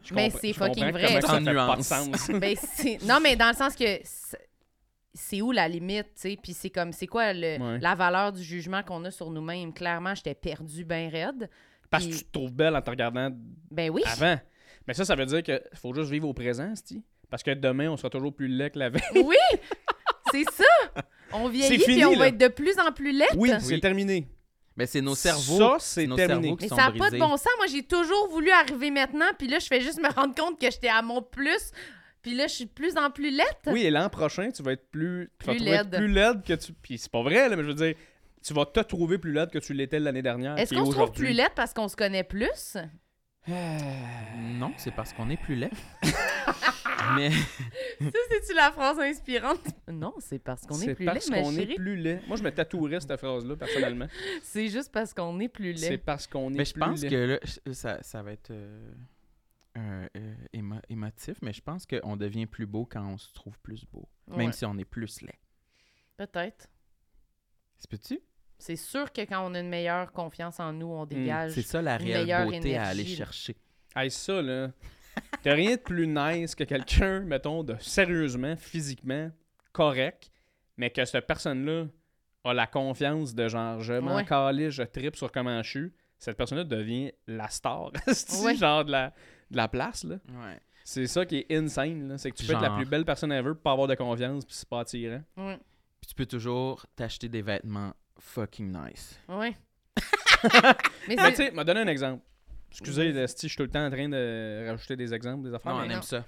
Je Mais c'est fucking vrai. ça En fait pas de nuance. sens. Ben, c'est... Non, mais dans le sens que c'est- où la limite, tu sais? Puis c'est comme, c'est quoi le- Ouais. la valeur du jugement qu'on a sur nous-mêmes? Clairement, j'étais perdue bien raide. Parce que tu te trouves belle en te regardant Ben oui. avant. Mais ça, ça veut dire qu'il faut juste vivre au présent. Parce que demain, on sera toujours plus laid que la veille. Oui! C'est ça! On vieillit puis on là. va être de plus en plus laide. Oui, c'est terminé. Mais c'est nos cerveaux. Ça, c'est nos terminé. cerveaux qui Mais sont ça n'a pas de bon sens. Moi, j'ai toujours voulu arriver maintenant, puis là, je fais juste me rendre compte que j'étais à mon plus, puis là, je suis de plus en plus laide. Oui, et l'an prochain, tu vas être plus, tu vas Plus être laide. plus laide que tu. Puis c'est pas vrai, là, mais je veux dire, tu vas te trouver plus laide que tu l'étais l'année dernière. Est-ce qu'on se trouve plus laide parce qu'on se connaît plus? Non, c'est parce qu'on est plus laid. Mais Ça, c'est-tu la phrase inspirante? Non, c'est parce qu'on est, C'est plus laid, parce ma qu'on est plus laid. Moi, je me tatouerais cette phrase-là, personnellement. C'est juste parce qu'on est plus C'est laid. parce qu'on est Mais je plus pense laid. que là, ça, ça va être euh, euh, émo- émotif, mais je pense qu'on devient plus beau quand on se trouve plus beau. Même Ouais. si on est plus laid. Peut-être. C'est peux-tu? C'est sûr que quand on a une meilleure confiance en nous, on dégage. C'est ça la une réelle meilleure beauté à aller chercher. Hey, ça, là. T'as rien de plus nice que quelqu'un, mettons, de sérieusement, physiquement, correct, mais que cette personne-là a la confiance de genre, je m'en Ouais. calais, je tripe sur comment je suis. Cette personne-là devient la star, genre de la, de la place, là. Ouais. C'est ça qui est insane, là. C'est que tu peux être la plus belle personne ever pour pas avoir de confiance, puis c'est pas attirant. Ouais. Puis tu peux toujours t'acheter des vêtements fucking nice. Ouais. Mais tu sais, m'a donné un exemple. Excusez, esti, je suis tout le temps en train de rajouter des exemples, des affaires. Non, mais on non. aime ça. Tu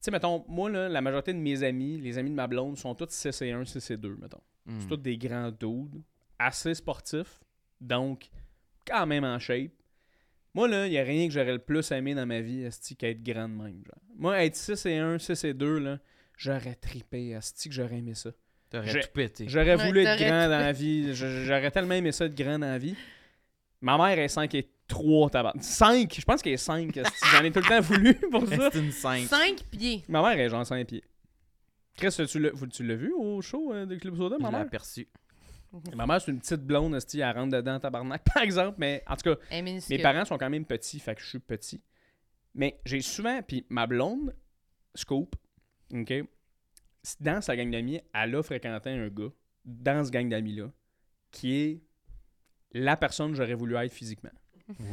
sais, mettons, moi, là, la majorité de mes amis, les amis de ma blonde, sont tous 6 et 1, 6 et 2, mettons. Mm. C'est tous des grands dudes, assez sportifs, donc quand même en shape. Moi, là, il n'y a rien que j'aurais le plus aimé dans ma vie, esti, qu'être grand de même. Genre. Moi, être 6 et 1, 6 et 2, là, j'aurais tripé, esti, que j'aurais aimé ça. T'aurais tout pété. J'aurais Ouais, voulu être grand dans la vie. Je- J'aurais tellement aimé ça être grand dans la vie. Ma mère est 5 et 3 tabac. 5! Je pense qu'elle est 5. J'en ai tout le temps voulu pour ça. C'est une scène. cinq pieds. Ma mère est genre 5 pieds. Chris, tu l'as, vu au show euh, de Club Soda, Je ma l'ai mère? Aperçu. Ma mère, c'est une petite blonde, elle rentre dedans, tabarnak, par exemple. Mais en tout cas, mes parents sont quand même petits, fait que je suis petit. Mais j'ai souvent, puis ma blonde, Scoop, OK, dans sa gang d'amis, elle a fréquenté un gars, dans ce gang d'amis-là, qui est la personne que j'aurais voulu être physiquement.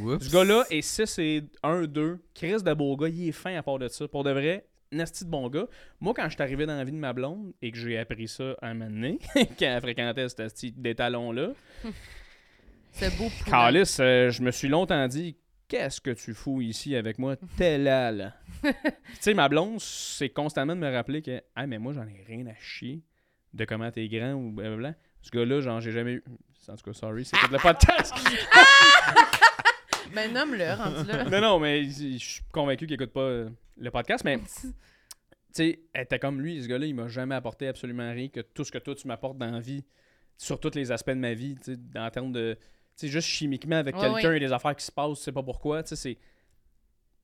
Oups. Ce gars-là est 6 et 1, 2. Chris de beau gars, il est fin à part de ça. Pour de vrai, nasty de bon gars. Moi, quand je suis arrivé dans la vie de ma blonde et que j'ai appris ça à un moment donné, quand elle fréquentait ce petit des talons-là, Ce beau. Calice, euh, je me suis longtemps dit Qu'est-ce que tu fous ici avec moi, tel là? tu sais, ma blonde, c'est constamment de me rappeler que, ah, mais moi, j'en ai rien à chier de comment t'es grand ou blablabla. Ce gars-là, genre, j'ai jamais eu. En tout cas, sorry, c'est tout le podcast. Ben, nomme-le, rendu là. non, non, mais je suis convaincu qu'il écoute pas euh, le podcast, mais tu sais, elle était comme lui, ce gars-là, il m'a jamais apporté absolument rien que tout ce que toi tu m'apportes dans la vie, sur tous les aspects de ma vie, tu sais, en termes de. Tu sais, juste chimiquement avec Ouais, quelqu'un ouais. et des affaires qui se passent, tu sais pas pourquoi, tu sais, c'est.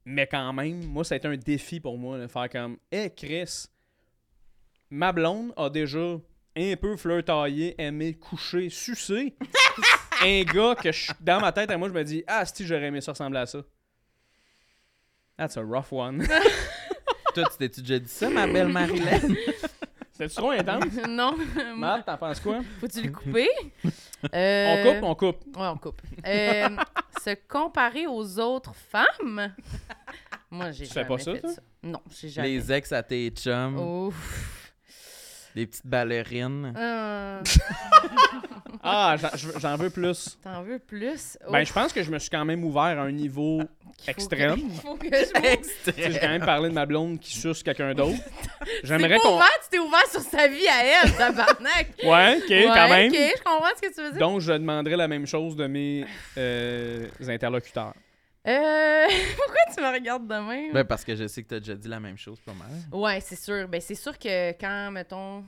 Mais quand même, moi, ça a été un défi pour moi, de faire comme, hé, Chris, ma blonde a déjà un peu flirtaillé, aimé, couché, sucé. un gars que je, dans ma tête, à moi, je me dis, ah, si j'aurais aimé ça ressembler à ça. That's a rough one. Toi, tu t'es-tu déjà dit ça, ma belle Marilyn? C'était trop intense? non. Matt, t'en penses quoi? Faut-tu le couper? On Euh, coupe, on coupe. Ouais, on coupe. Euh, se comparer aux autres femmes? Moi, j'ai Tu fais jamais pas ça, fait toi? ça. Non, j'ai jamais. Les ex à tes chums, Ouf. Les petites ballerines. Euh, Ah, j'en- veux plus. T'en veux plus? Ben, je pense que je me suis quand même ouvert à un niveau. Extrême. que- Il faut que je m'ouvre. Tu sais, j'ai quand même parlé de ma blonde qui suce quelqu'un d'autre. J'aimerais qu'on. ouvert, tu t'es ouvert sur sa vie à elle, tabarnak. Ouais, ok, Ouais, quand même. Ok, je comprends ce que tu veux dire. Donc, je demanderais la même chose de mes euh, interlocuteurs. Euh, pourquoi tu me regardes de même? Ben, parce que je sais que t'as déjà dit la même chose pas mal. Ouais, c'est sûr. Ben, c'est sûr que quand, mettons,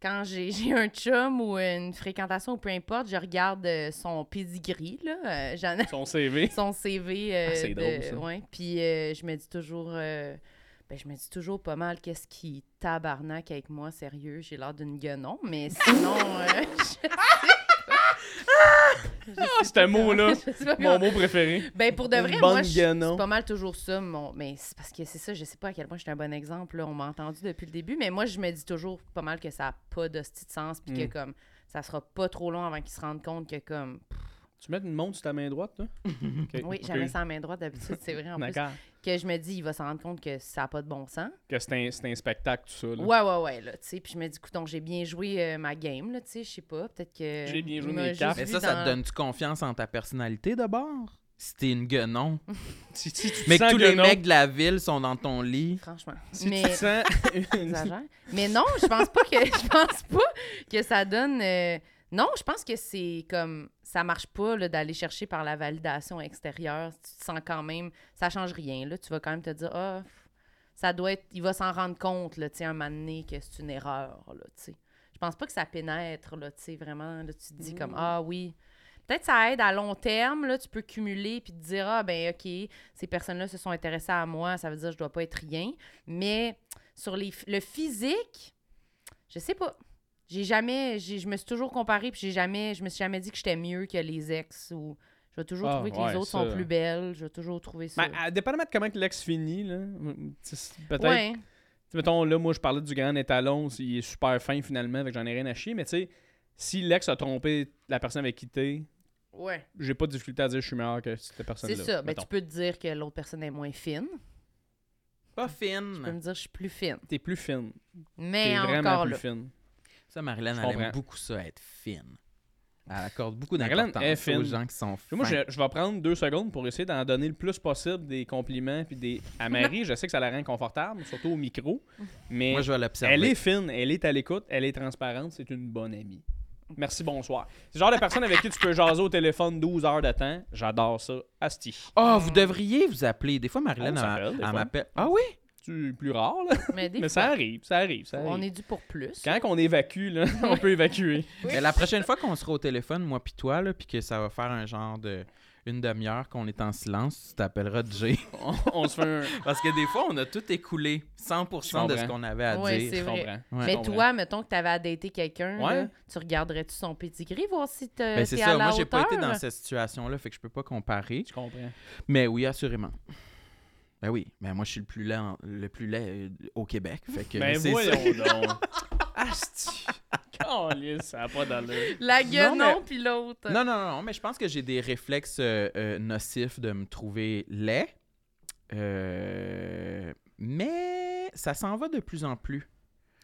quand j'ai un chum ou une fréquentation ou peu importe, je regarde euh, son pedigree, là. euh, j'en ai- Son CV. son CV. euh, Ah, c'est de- drôle, ça. ouais. Puis euh, je me dis toujours. euh, ben, je me dis toujours pas mal qu'est-ce qui tabarnak avec moi, sérieux. J'ai l'air d'une guenon, mais sinon. euh, je sais pas. Je sais Ah, ce pas mot-là, Mon mot préféré. Ben, pour de vrai, moi, c'est pas mal toujours ça. Mon... Mais c'est parce que c'est ça, je sais pas à quel point je suis un bon exemple. Là. On m'a entendu depuis le début, mais moi, je me dis toujours pas mal que ça a pas d'hostie de sens, puis Mm. que comme ça sera pas trop long avant qu'ils se rendent compte que comme. Tu mets une montre sur ta main droite, toi? Oui, ok. jamais ça à main droite d'habitude, c'est vrai en plus. D'accord. Que je me dis, il va s'en rendre compte que ça a pas de bon sens. Que c'est un, c'est un spectacle, tout ça. là. Ouais, ouais, ouais, là, tu sais. Puis je me dis, écoute, donc j'ai bien joué euh, ma game, là, tu sais, je sais pas, peut-être que. J'ai bien joué mes cartes. Mais ça, ça te donne-tu confiance en ta personnalité d'abord? Si t'es une guenon. Si, si tu Mais que tous les mecs de la ville sont dans ton lit. Franchement. Si mais... tu sens... Mais non, je pense pas que je pense pas que ça donne euh, non, je pense que c'est comme ça marche pas là, d'aller chercher par la validation extérieure, tu te sens quand même ça change rien là, tu vas quand même te dire ah ça doit être il va s'en rendre compte là, un moment donné que c'est une erreur là, tu sais. Je pense pas que ça pénètre là, tu sais vraiment là, tu te dis comme ah oui Peut-être ça aide à long terme, là, tu peux cumuler puis te dire Ah, ben, OK, ces personnes-là se sont intéressées à moi, ça veut dire que je dois pas être rien. Mais sur les, le physique, je sais pas. J'ai jamais, j'ai- je me suis toujours comparée puis j'ai jamais, je me suis jamais dit que j'étais mieux que les ex ou je vais toujours Ah, trouver que ouais, les autres ça. sont plus belles, je vais toujours trouver ça. Ben, à- dépendamment de comment que l'ex finit, là. Peut-être. ouais, mettons, là, moi, je parlais du grand étalon, il est super fin finalement, fait que j'en ai rien à chier, mais tu sais, si l'ex a trompé la personne avec qui t'es, ouais. j'ai pas de difficulté à dire que je suis meilleur que cette personne-là. C'est ça. Ben, mettons. tu peux te dire que l'autre personne est moins fine. Pas Tu peux fine. me dire que je suis plus fine. T'es plus fine. Mais T'es vraiment encore plus là. fine. Ça, Marilyn, elle aime beaucoup ça, être fine. Elle accorde beaucoup d'importance aux gens qui sont fins. Moi, je, je vais prendre deux secondes pour essayer d'en donner le plus possible des compliments puis des à Marie. je sais que ça la rend confortable, surtout au micro, mais Moi, je vais l'observer. elle est fine, elle est à l'écoute, elle est transparente, c'est une bonne amie. Merci, bonsoir. C'est le genre de personne avec qui tu peux jaser au téléphone 12 heures de temps. J'adore ça. Asti. Oh, vous devriez vous appeler. Des fois, Marilyn, elle, m'appelle. Ah oui? C'est plus rare, là. Mais, des Mais fois, ça arrive, ça arrive, ça arrive. on est dû pour plus. Quand on évacue, là, on peut évacuer. Mais la prochaine fois qu'on sera au téléphone, moi puis toi, là, puis que ça va faire un genre de une demi-heure qu'on est en silence, tu t'appelleras Jay. On, on se fait un. Parce que des fois, on a tout écoulé 100% de ce qu'on avait à Ouais, dire. Je vrai. Ouais. Mais Je toi, mettons que tu avais à dater quelqu'un, Ouais. tu regarderais-tu son pedigree, voir si t'es Ben, c'est ça. à la Moi, j'ai pas été dans cette situation-là, fait que je peux pas comparer. Je comprends. Mais oui, assurément. Ben oui, ben moi je suis le plus laid, en- le plus laid euh, au Québec, fait que Ben voyons ça. donc. Asti. Ça a pas d'allure. La gueule, Non, non, mais- puis l'autre. Non, non, non, mais je pense que j'ai des réflexes euh, euh, nocifs de me trouver laid. Euh, mais ça s'en va de plus en plus.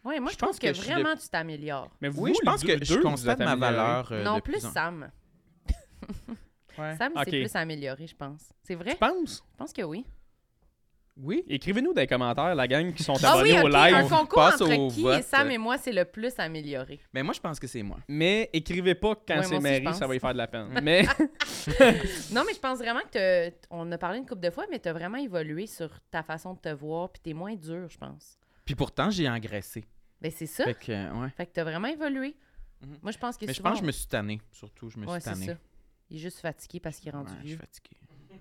Ouais, moi, je je, pense pense que, que je suis vraiment, tu t'améliores. Mais vous, oui, je pense deux- que je constate ma valeur. euh, non, de plus en- Sam. Ouais. Sam, Ok. c'est plus amélioré, je pense. C'est vrai? Tu penses? Je pense que oui. Oui. Écrivez-nous dans les commentaires, la gang qui sont Ah oui, abonnés ok, au live. un on concours passe entre au qui vote. et Sam et moi, c'est le plus amélioré. Mais moi, je pense que c'est moi. Mais écrivez pas quand Ouais, c'est Mary, ça va y faire de la peine. Mais Non, mais je pense vraiment que t'as- on a parlé une couple de fois, mais tu as vraiment évolué sur ta façon de te voir, puis t'es moins dur, je pense. Puis pourtant, j'ai engraissé. Ben, c'est ça. Fait que, euh, ouais. Fait que t'as vraiment évolué. Mhm. Moi, je pense que Mais je pense que je me suis tanné. Surtout, je me Ouais, suis c'est tanné. ça. Il est juste fatigué parce qu'il est rendu Ouais, je suis vieux. fatigué.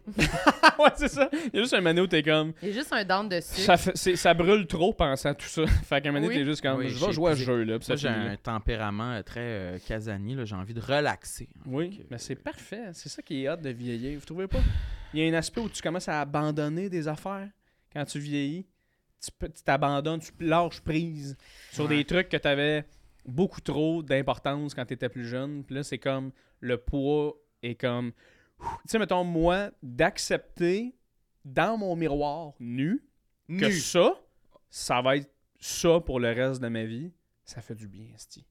ouais, c'est ça. Il y a juste un moment où t'es comme. Il est juste un down de sucre. Ça, fait- c'est- ça brûle trop pensant à tout ça. fait qu'à un moment donné, Oui. t'es juste comme. Oui, je vais j'ai jouer à ce jeu-là. puis ça Moi, j'ai finit là. un tempérament euh, très euh, casanier. là. J'ai envie de relaxer. Oui, mais c'est parfait. C'est ça qui est hâte de vieillir. Vous trouvez pas? Il y a un aspect où tu commences à abandonner des affaires quand tu vieillis. Tu peux- tu t'abandonnes, tu lâches prise sur Ouais. des trucs que tu avais beaucoup trop d'importance quand tu étais plus jeune. Puis là, c'est comme le poids est comme. Tu sais, mettons, moi, d'accepter dans mon miroir nu que ça, ça va être ça pour le reste de ma vie, ça fait du bien, Sti.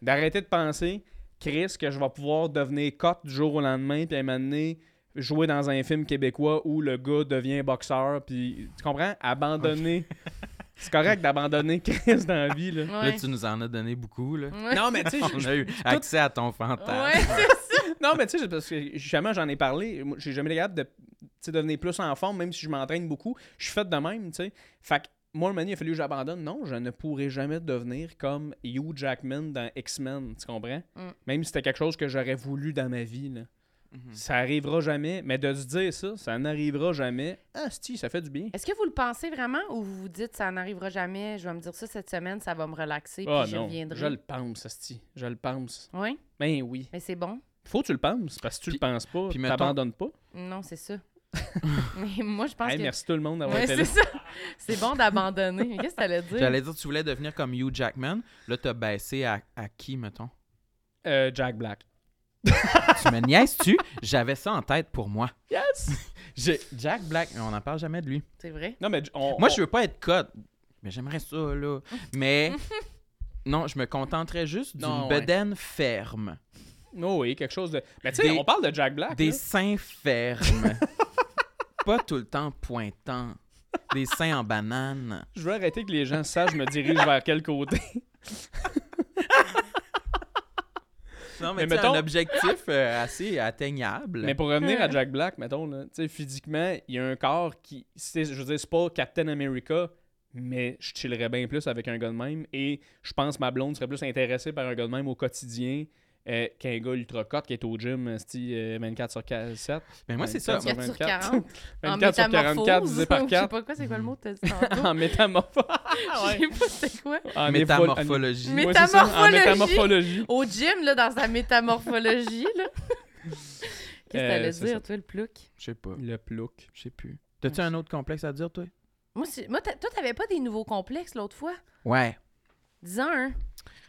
D'arrêter de penser, Chris, que je vais pouvoir devenir cote du jour au lendemain, puis à un moment donné, jouer dans un film québécois où le gars devient boxeur, puis tu comprends? Abandonner. C'est correct d'abandonner Chris dans la vie, là. Là, tu nous en as donné beaucoup. Là. Ouais. Non, mais tu sais, a eu accès à ton fantasme. Ouais, c'est ça. Non, mais tu sais, parce que jamais j'en ai parlé. J'ai jamais capable de devenir plus en forme, même si je m'entraîne beaucoup. Je suis fait de même, tu sais. Fait que moi, le il a fallu que j'abandonne. Non, je ne pourrai jamais devenir comme Hugh Jackman dans X-Men, tu comprends? Mm. Même si c'était quelque chose que j'aurais voulu dans ma vie, là. Mhm. Ça arrivera jamais, mais de se dire ça, ça n'arrivera jamais. Ah, si, ça fait du bien. Est-ce que vous le pensez vraiment ou vous vous dites ça n'arrivera jamais, je vais me dire ça cette semaine, ça va me relaxer, Ah puis je non, reviendrai? je le pense, asti. Je le pense. Oui, Ben oui. mais c'est bon? Faut que tu le penses, parce que si tu le penses pas, puis tu t'abandonnes pas. Non, c'est ça. mais moi, je pense Hey, que... Merci tout le monde d'avoir Ouais, été c'est là. ça. C'est bon d'abandonner. Qu'est-ce que t'allais dire? J'allais dire, tu voulais devenir comme Hugh Jackman. Là, t'as baissé à, à qui, mettons? Euh, Jack Black. tu me niaises-tu? J'avais ça en tête pour moi. Yes! J'ai Jack Black, mais on n'en parle jamais de lui. C'est vrai? Non, mais on, Moi, on- je veux pas être code. Mais j'aimerais ça, là. Mais non, je me contenterais juste d'une ouais. bedaine ferme. Oh oui, quelque chose de. Mais tu sais, on parle de Jack Black. Des là. seins fermes. pas tout le temps pointants. Des seins en banane. Je veux arrêter que les gens sachent je me dirige vers quel côté. Non, Mais mais, mettons- un objectif euh, assez atteignable. Mais pour revenir à Jack Black, mettons, là, tu sais, physiquement, il y a un corps qui. Je veux dire, c'est pas Captain America, mais je chillerais bien plus avec un gars de même. Et je pense que ma blonde serait plus intéressée par un gars de même au quotidien euh, qu'un gars ultra cut qui est au gym, euh, style, euh, 24 sur 7. Mais moi, c'est ça. 24 4 sur 24. 40. En 24 sur 44 métamorphose. divisé par Je sais 4. pas quoi, c'est quoi le mot que t'as dit tantôt? en métamorphose. Je sais pas c'est quoi. En Métamorphologie. Ouais, ça, en Métamorphologie. métamorphologie. Au gym, là, dans sa métamorphologie, là. Qu'est-ce que Euh, t'allais dire, ça. toi, le plouc? Je sais pas. Le plouc. Je sais plus. T'as-tu un autre complexe à dire, toi? Moi, toi, t'avais pas des nouveaux complexes l'autre fois? Ouais. Dis-en un.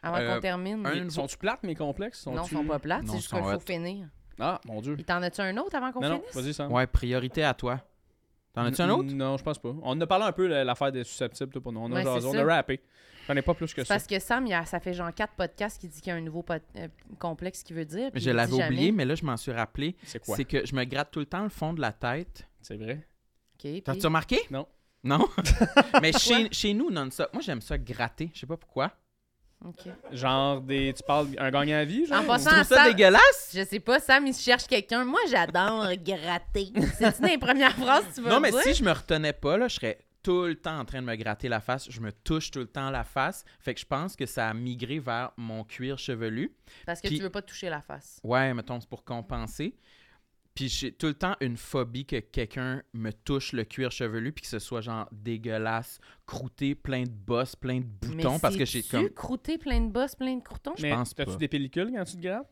Avant Euh, qu'on termine. un- Ils- Sont-tu plates, mes complexes? non, ils sont pas plates, c'est juste qu'il faut finir. Ah, mon Dieu. Et t'en as-tu un autre avant qu'on Non, non, finisse? vas-y, Sam. Ouais, priorité à toi. T'en as-tu un autre? Non, je pense pas. On en a parlé un peu, la- l'affaire des susceptibles, tout pour nous. On a Ouais, on ça. a rappé. J'en ai pas plus que ça. parce que Sam, il a- ça fait genre quatre podcasts qui dit qu'il y a un nouveau pod- euh, complexe qu'il veut dire. puis Je l'avais jamais. oublié, mais là, je m'en suis rappelé. C'est quoi? C'est que je me gratte tout le temps le fond de la tête. C'est vrai? OK, puis- T'as-tu remarqué? Non. Non? mais chez, chez nous, non ça. Moi, j'aime ça gratter. Je sais pas pourquoi. OK. Genre, des, tu parles un gagnant à vie, genre? En Tu passant, trouves ça Sam- dégueulasse? Je sais pas, Sam, il cherche quelqu'un. Moi, j'adore gratter. C'est-tu dans les premières phrases que tu vas Non, mais dire? si je me retenais pas, là, je serais tout le temps en train de me gratter la face. Je me touche tout le temps la face. Fait que je pense que ça a migré vers mon cuir chevelu. Parce que Puis- tu veux pas toucher la face. Ouais, mettons, c'est pour compenser. Puis j'ai tout le temps une phobie que quelqu'un me touche le cuir chevelu puis que ce soit genre dégueulasse, croûté, plein de bosses, plein de boutons parce que j'ai comme croûté plein de bosses, plein de croutons? je Mais pense t'as-tu pas. des pellicules quand tu te grattes?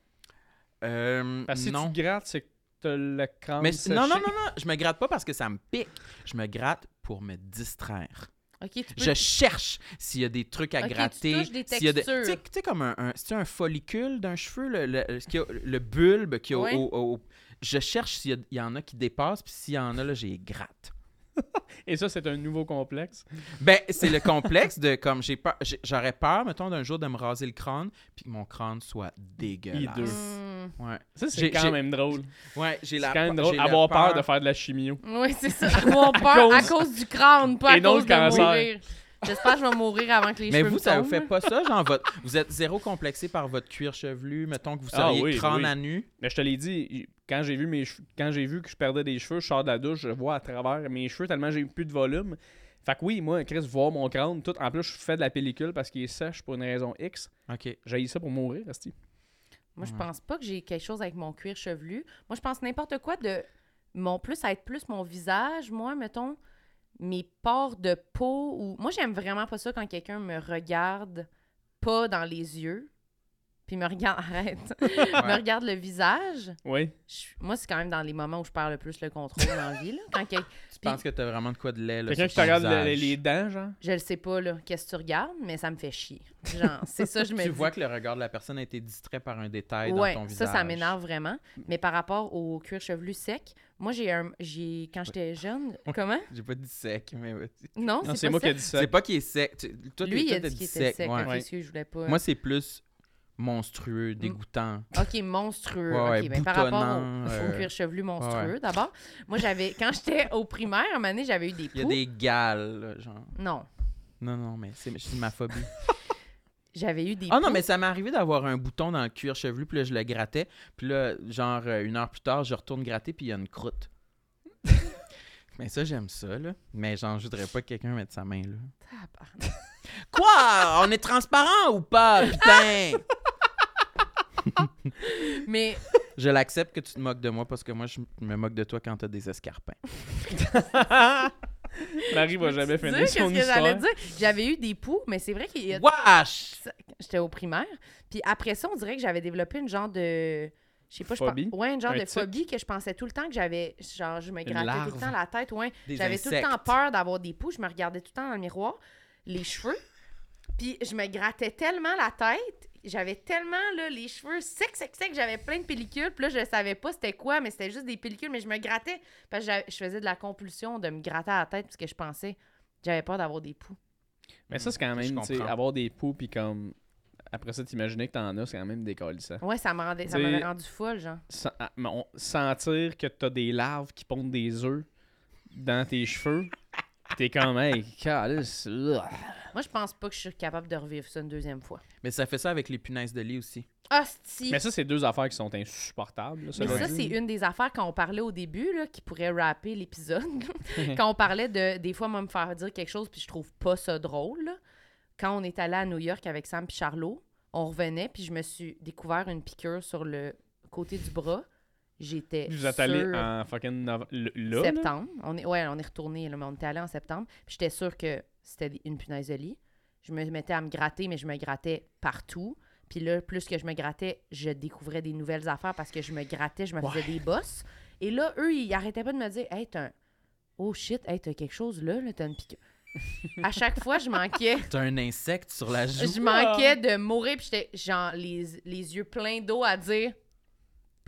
Euh, Parce que si non. tu te grattes, c'est que t'as le crâne Mais séché. non non non non, je me gratte pas parce que ça me pique. Je me gratte pour me distraire. OK, tu peux... Je cherche s'il y a des trucs à Ok, tu gratter. de-. Tu sais- sais, comme un, un, c'est un follicule d'un cheveu, le, le, ce qu'il y a- le bulbe qui Ouais. au, au- au- Je cherche s'il y, a- il y en a qui dépassent, puis s'il y en a, là, j'ai gratte. Et ça, c'est un nouveau complexe? Ben, c'est le complexe de comme j'ai peur, j'aurais peur, mettons, d'un jour de me raser le crâne, puis que mon crâne soit dégueulasse. Hmm. Ouais, Ça, c'est quand même drôle. ouais j'ai C'est la quand même drôle. Avoir peur de faire de la chimio. Oui, c'est ça. Avoir peur à cause- cause du crâne, pas à Et non cause de cancer. mourir. J'espère que je vais mourir avant que les Mais cheveux vous, me ça vous fait pas ça, genre votre, vous êtes zéro complexé par votre cuir chevelu, mettons que vous Ah seriez oui, crâne oui. à nu? Mais je te l'ai dit, quand j'ai vu mes cheveux- quand j'ai vu que je perdais des cheveux, je sors de la douche, je vois à travers mes cheveux tellement j'ai plus de volume. Fait que oui, moi, Chris, voir mon crâne, tout. En plus, je fais de la pellicule parce qu'il est sèche pour une raison X. Ok. J'ai ça pour mourir, Asti. Moi, je pense pas que j'ai quelque chose avec mon cuir chevelu. Moi, je pense n'importe quoi de mon plus à être plus mon visage. Moi, mettons, mes pores de peau ou. Moi, j'aime vraiment pas ça quand quelqu'un me regarde pas dans les yeux. Puis me regarde, arrête, me regarde le visage. Oui. Je- moi, c'est quand même dans les moments où je perds le plus le contrôle dans la vie. Là. Quand quel- Tu penses que t'as vraiment de quoi de lait, là, Quelqu'un qui te regarde le- les dents, genre? Je le sais pas, là, qu'est-ce que tu regardes, mais ça me fait chier. Genre, c'est ça, je me Tu dis. vois que le regard de la personne a été distrait par un détail ouais, dans ton ça, visage. ça m'énerve vraiment. Mais par rapport au cuir chevelu sec, moi, j'ai un. j'ai Quand j'étais jeune. Comment? J'ai pas dit sec, mais vas-y. Non, Non, c'est c'est pas moi qui ai sec. dit ça. C'est pas qu'il est sec. Tu- Toi, Lui, il a dit qu'il était sec. ouais. ok, Ouais. excuse, je voulais pas. Moi, c'est plus monstrueux, dégoûtant. Ok, monstrueux. Ouais, ben, par rapport au, euh, cuir chevelu monstrueux, ouais. d'abord. Moi, j'avais. Quand j'étais au primaire, un moment donné, j'avais eu des Il y a poux. des gales, là, genre. Non. Non, non, mais c'est ma phobie. J'avais eu des Ah non, poux. mais ça m'est arrivé d'avoir un bouton dans le cuir chevelu, puis là, je le grattais. Puis là, genre, euh, une heure plus tard, je retourne gratter, puis il y a une croûte. Mais ça, j'aime ça, là. Mais j'en voudrais pas que quelqu'un mette sa main là. Quoi? On est transparent ou pas? Putain! Mais je l'accepte que tu te moques de moi parce que moi, je me moque de toi quand t'as des escarpins. Marie va jamais finir son que j'allais histoire. dire? J'avais eu des poux, mais c'est vrai qu'il y a Wesh! j'étais au primaire. Puis après ça, on dirait que j'avais développé une genre de. Je sais pas, je pense- Phobie? Ouais, une genre Un de tic? phobie que je pensais tout le temps que j'avais. Genre, je me grattais tout le temps la tête. Ouais. Des J'avais tout le temps peur d'avoir des poux. Je me regardais tout le temps dans le miroir, les cheveux. Puis je me grattais tellement la tête. J'avais tellement là, les cheveux secs, secs, secs. J'avais plein de pellicules. Puis là, je savais pas c'était quoi, mais c'était juste des pellicules. Mais je me grattais. Parce que j'avais- je faisais de la compulsion de me gratter à la tête parce que je pensais. J'avais peur d'avoir des poux. Mais ça, c'est quand même, tu sais, avoir des poux, puis comme. Après ça, t'imaginer que t'en as, c'est quand même décalissant. Ouais, ça m'avait rendu folle, genre. Ah, mais on- sentir que t'as des larves qui pondent des œufs dans tes cheveux, t'es comme, hey, calice. Moi, je pense pas que je suis capable de revivre ça une deuxième fois. Mais ça fait ça avec les punaises de lit aussi. Hostie! Mais ça, c'est deux affaires qui sont insupportables. là, Mais ça, c'est une des affaires quand on parlait au début, là, qui pourrait rapper l'épisode. quand on parlait de, des fois, moi, me faire dire quelque chose, puis je trouve pas ça drôle. là. Quand on est allé à New York avec Sam puis Charlot, on revenait, puis je me suis découvert une piqûre sur le côté du bras. J'étais Vous êtes allé sûre- en fucking là, là? septembre. On est, ouais, on est retourné, mais on était allé en septembre. Puis j'étais sûre que c'était une punaise de lit. Je me mettais à me gratter, mais je me grattais partout. Puis là, plus que je me grattais, je découvrais des nouvelles affaires parce que je me grattais, je me faisais des bosses. Et là, eux, ils arrêtaient pas de me dire Hey, t'as un. Oh shit, hey, t'as quelque chose là, là t'as une piqûre. à chaque fois, je manquais. T'as un insecte sur la joue. Je manquais de mourir, puis j'étais genre les, les yeux pleins d'eau à dire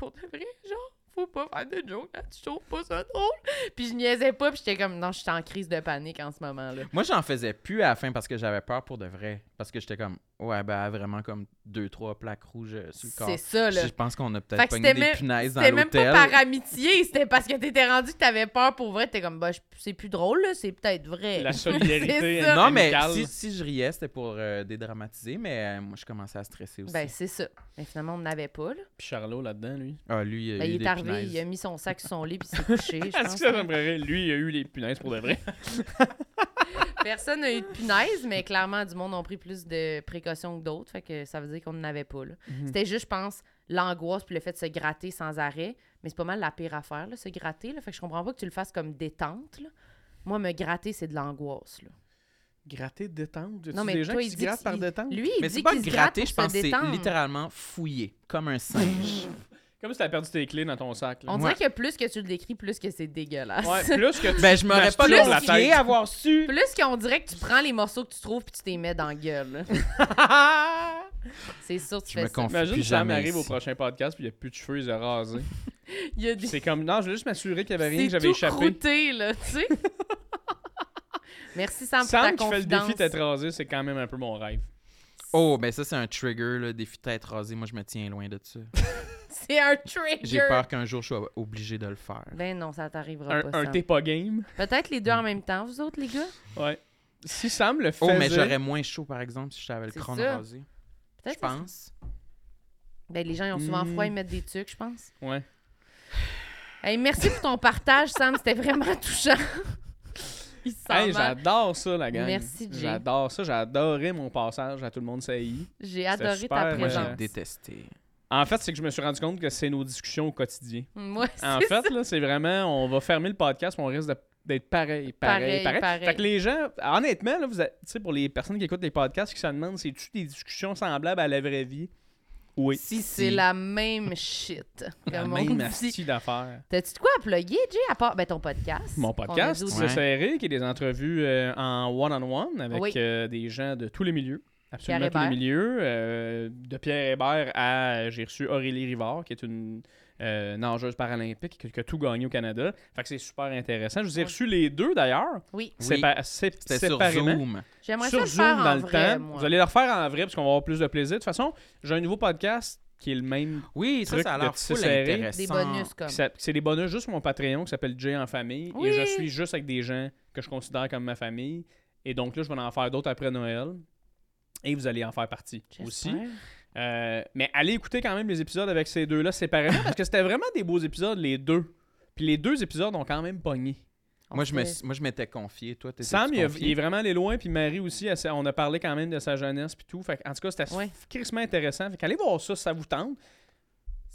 Pour de vrai, genre, faut pas faire de joke là, tu trouves pas ça drôle? Puis je niaisais pas, puis j'étais comme Non, je suis en crise de panique en ce moment-là. Moi, j'en faisais plus à la fin parce que j'avais peur pour de vrai. Parce que j'étais comme, ouais, ben, vraiment comme deux, trois plaques rouges euh, sur le corps. C'est ça, là. Je pense qu'on a peut-être pogné des même- punaises dans C'était même pas l'hôtel. par amitié, c'était parce que t'étais rendu que t'avais peur pour vrai. T'es comme, bah, c'est plus drôle, là, c'est peut-être vrai. La solidarité. Non, mais si, si je riais, c'était pour euh, dédramatiser, mais euh, moi, je commençais à stresser aussi. Ben, c'est ça. Mais finalement, on n'avait pas, là. Puis Charlot là-dedans, lui. ah, lui, il, a Ben, eu il est des arrivé, punaises. il a mis son sac sur son lit, puis il s'est couché, je Est-ce pense. que ça j'aimerais Lui, il a eu les punaises pour de vrai. Personne n'a eu de punaise, mais clairement, du monde ont pris plus de précautions que d'autres. Fait que ça veut dire qu'on n'en avait pas. Mhm. C'était juste, je pense, l'angoisse puis le fait de se gratter sans arrêt. Mais c'est pas mal la pire affaire, là, se gratter. Là. Fait que je comprends pas que tu le fasses comme détente. là. Moi, me gratter, c'est de l'angoisse. là. Gratter, détendre? Non, Non, mais des gens toi, qui il se dit grattent par détente? Lui, il Mais dit c'est pas qu'il se gratte gratter, je se pense que c'est littéralement fouiller, comme un singe. Comme si t'avais perdu tes clés dans ton sac. là. On Ouais. dirait que plus que tu le décris, plus que c'est dégueulasse. Ouais, plus que tu ben, je m'aurais pas la confié tête. avoir su. Plus qu'on dirait que tu prends les morceaux que tu trouves puis tu t'es mets dans la gueule. là. c'est sûr que tu Je me fais ça. confie Imagine plus si Sam jamais arrive au ici. prochain podcast puis il n'y a plus de cheveux, il est rasé. Il y a des... C'est comme, non, je voulais juste m'assurer qu'il n'y avait rien C'est que j'avais tout échappé. croûté, là, tu sais. Merci, Sam, pour Sam ta qui fait le confidence. défi d'être rasé, c'est quand même un peu mon rêve. Oh, ben ça, c'est un trigger, là, défi de tête rasée. Moi, je me tiens loin de ça. C'est un trigger. J'ai peur qu'un jour, je sois obligé de le faire. Ben non, ça t'arrivera Un, pas, un t'es pas game. Peut-être les deux en même temps, vous autres, les gars? Ouais. Si Sam le Oh, faisait... mais j'aurais moins chaud, par exemple, si j'avais le crâne ça. rasé. Je pense. Ben, les gens, ils ont souvent Hmm. froid, ils mettent des trucs, je pense. Ouais. Hey, merci pour ton partage, Sam. C'était vraiment touchant. Il se sent Hey, j'adore ça, la gang. Merci, Jay. J'adore ça. J'ai adoré mon passage à Tout le monde saillit. J'ai adoré super, ta Moi, présence. j'ai détesté. En fait, c'est que je me suis rendu compte que c'est nos discussions au quotidien. Moi, En c'est fait, là, c'est vraiment, on va fermer le podcast, on risque de- d'être pareil, pareil, Pareil, pareil, pareil. Fait que les gens, honnêtement, là, vous êtes- tu sais, pour les personnes qui écoutent les podcasts, qui se demandent, c'est-tu des discussions semblables à la vraie vie? Oui. Si, C'est la même shit. La même asti d'affaires. T'as-tu de quoi à plugger, Jay, à part ben, ton podcast? Mon podcast, c'est Ouais. serré, qui est des entrevues euh, en one-on-one avec Oui. euh, des gens de tous les milieux. Absolument Pierre tous les Hébert. milieux. euh, de Pierre Hébert à. J'ai reçu Aurélie Rivard, qui est une euh, nageuse paralympique qui, a tout gagné au Canada. Fait que c'est super intéressant. Je vous ai reçu les deux d'ailleurs. Oui. Sépa- sé- C'était sur séparément. Zoom. J'aimerais ça Sur le Zoom faire dans en le vrai, temps. moi. Vous allez le refaire en vrai parce qu'on va avoir plus de plaisir. De toute façon, j'ai un nouveau podcast qui est le même. Oui, ça, Truc ça a de full intéressant. Des bonus, comme. C'est des bonus juste sur mon Patreon qui s'appelle Jay en famille. Oui. Et je suis juste avec des gens que je considère comme ma famille. Et donc là, je vais en faire d'autres après Noël. Et vous allez en faire partie aussi. Euh, mais allez écouter quand même les épisodes avec ces deux-là séparément parce que c'était vraiment des beaux épisodes, les deux. Puis les deux épisodes ont quand même pogné. Moi, je me moi, je m'étais confié. Toi, t'étais Sam, il, a- confié? il est vraiment allé loin, puis Marie aussi, elle on a parlé quand même de sa jeunesse puis tout. Fait, que, en tout cas, c'était Ouais. crissement intéressant. Fait qu'allez voir ça si ça vous tente.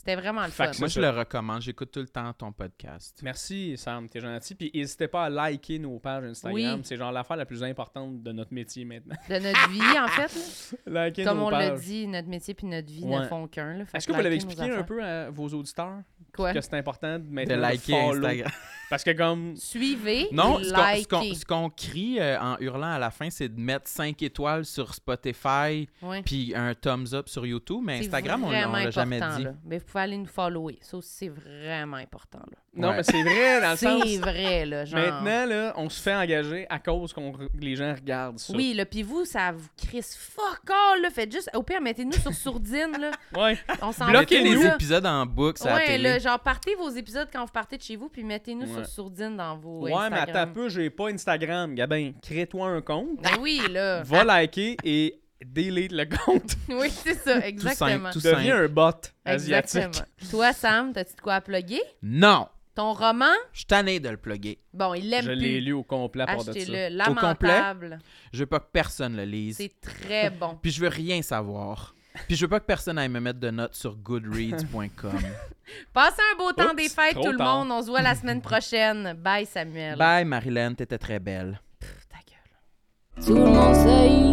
C'était vraiment le Fait fun. Moi, je le recommande. J'écoute tout le temps ton podcast. Merci Sam, t'es gentil. Puis n'hésitez pas à liker nos pages Instagram. Oui. C'est genre l'affaire la plus importante de notre métier maintenant. De notre vie, en fait. liker Comme nos on l'a dit, notre métier puis notre vie Ouais. ne font qu'un. Est-ce que vous l'avez expliqué un peu à vos auditeurs? Quoi? que c'est important de De mettre liker follow? Instagram. Parce que comme Suivez Non, ce qu'on- ce qu'on likez. ce qu'on crie euh, en hurlant à la fin, c'est de mettre 5 étoiles sur Spotify puis un thumbs up sur YouTube. Mais Instagram, on, on vraiment l'a jamais dit. là. Mais vous pouvez aller nous follower. Ça aussi, c'est vraiment important. Là. non Ouais. mais c'est vrai dans le sens C'est vrai, là. Genre... maintenant là, on se fait engager à cause qu'on re- les gens regardent ça. Oui, là, puis vous, ça vous crisse fuck all, là. Faites juste... Au pire, mettez-nous sur sourdine, là. Ouais. On s'en Bloquez les là. épisodes en boucle à la Ouais, télé. là, genre, partez vos épisodes quand vous partez de chez vous, puis mettez-nous Ouais. sur sourdine dans vos Ouais, mais attends un peu, j'ai pas Instagram. Gabin, crée-toi un compte, Ben oui, là. va liker et delete le compte. Oui, c'est ça, exactement. tout Deviens un bot asiatique. Exactement. Toi, Sam, t'as-tu de quoi à plugger? Non! Ton roman? Je suis tanné de le plugger. Bon, il l'aime Je plus. l'ai lu au complet part de ça. Achetez-le. Au complet? Lamentable. Je veux pas que personne le lise. C'est très bon. Puis je veux rien savoir. Puis je veux pas que personne aille me mettre de notes sur goodreads.com. Passez un beau temps Oups, des fêtes, trop tout le tard. monde. On se voit la semaine prochaine. Bye, Samuel. Bye, Marilyn, t'étais très belle. Pff, ta gueule. Tout le monde sait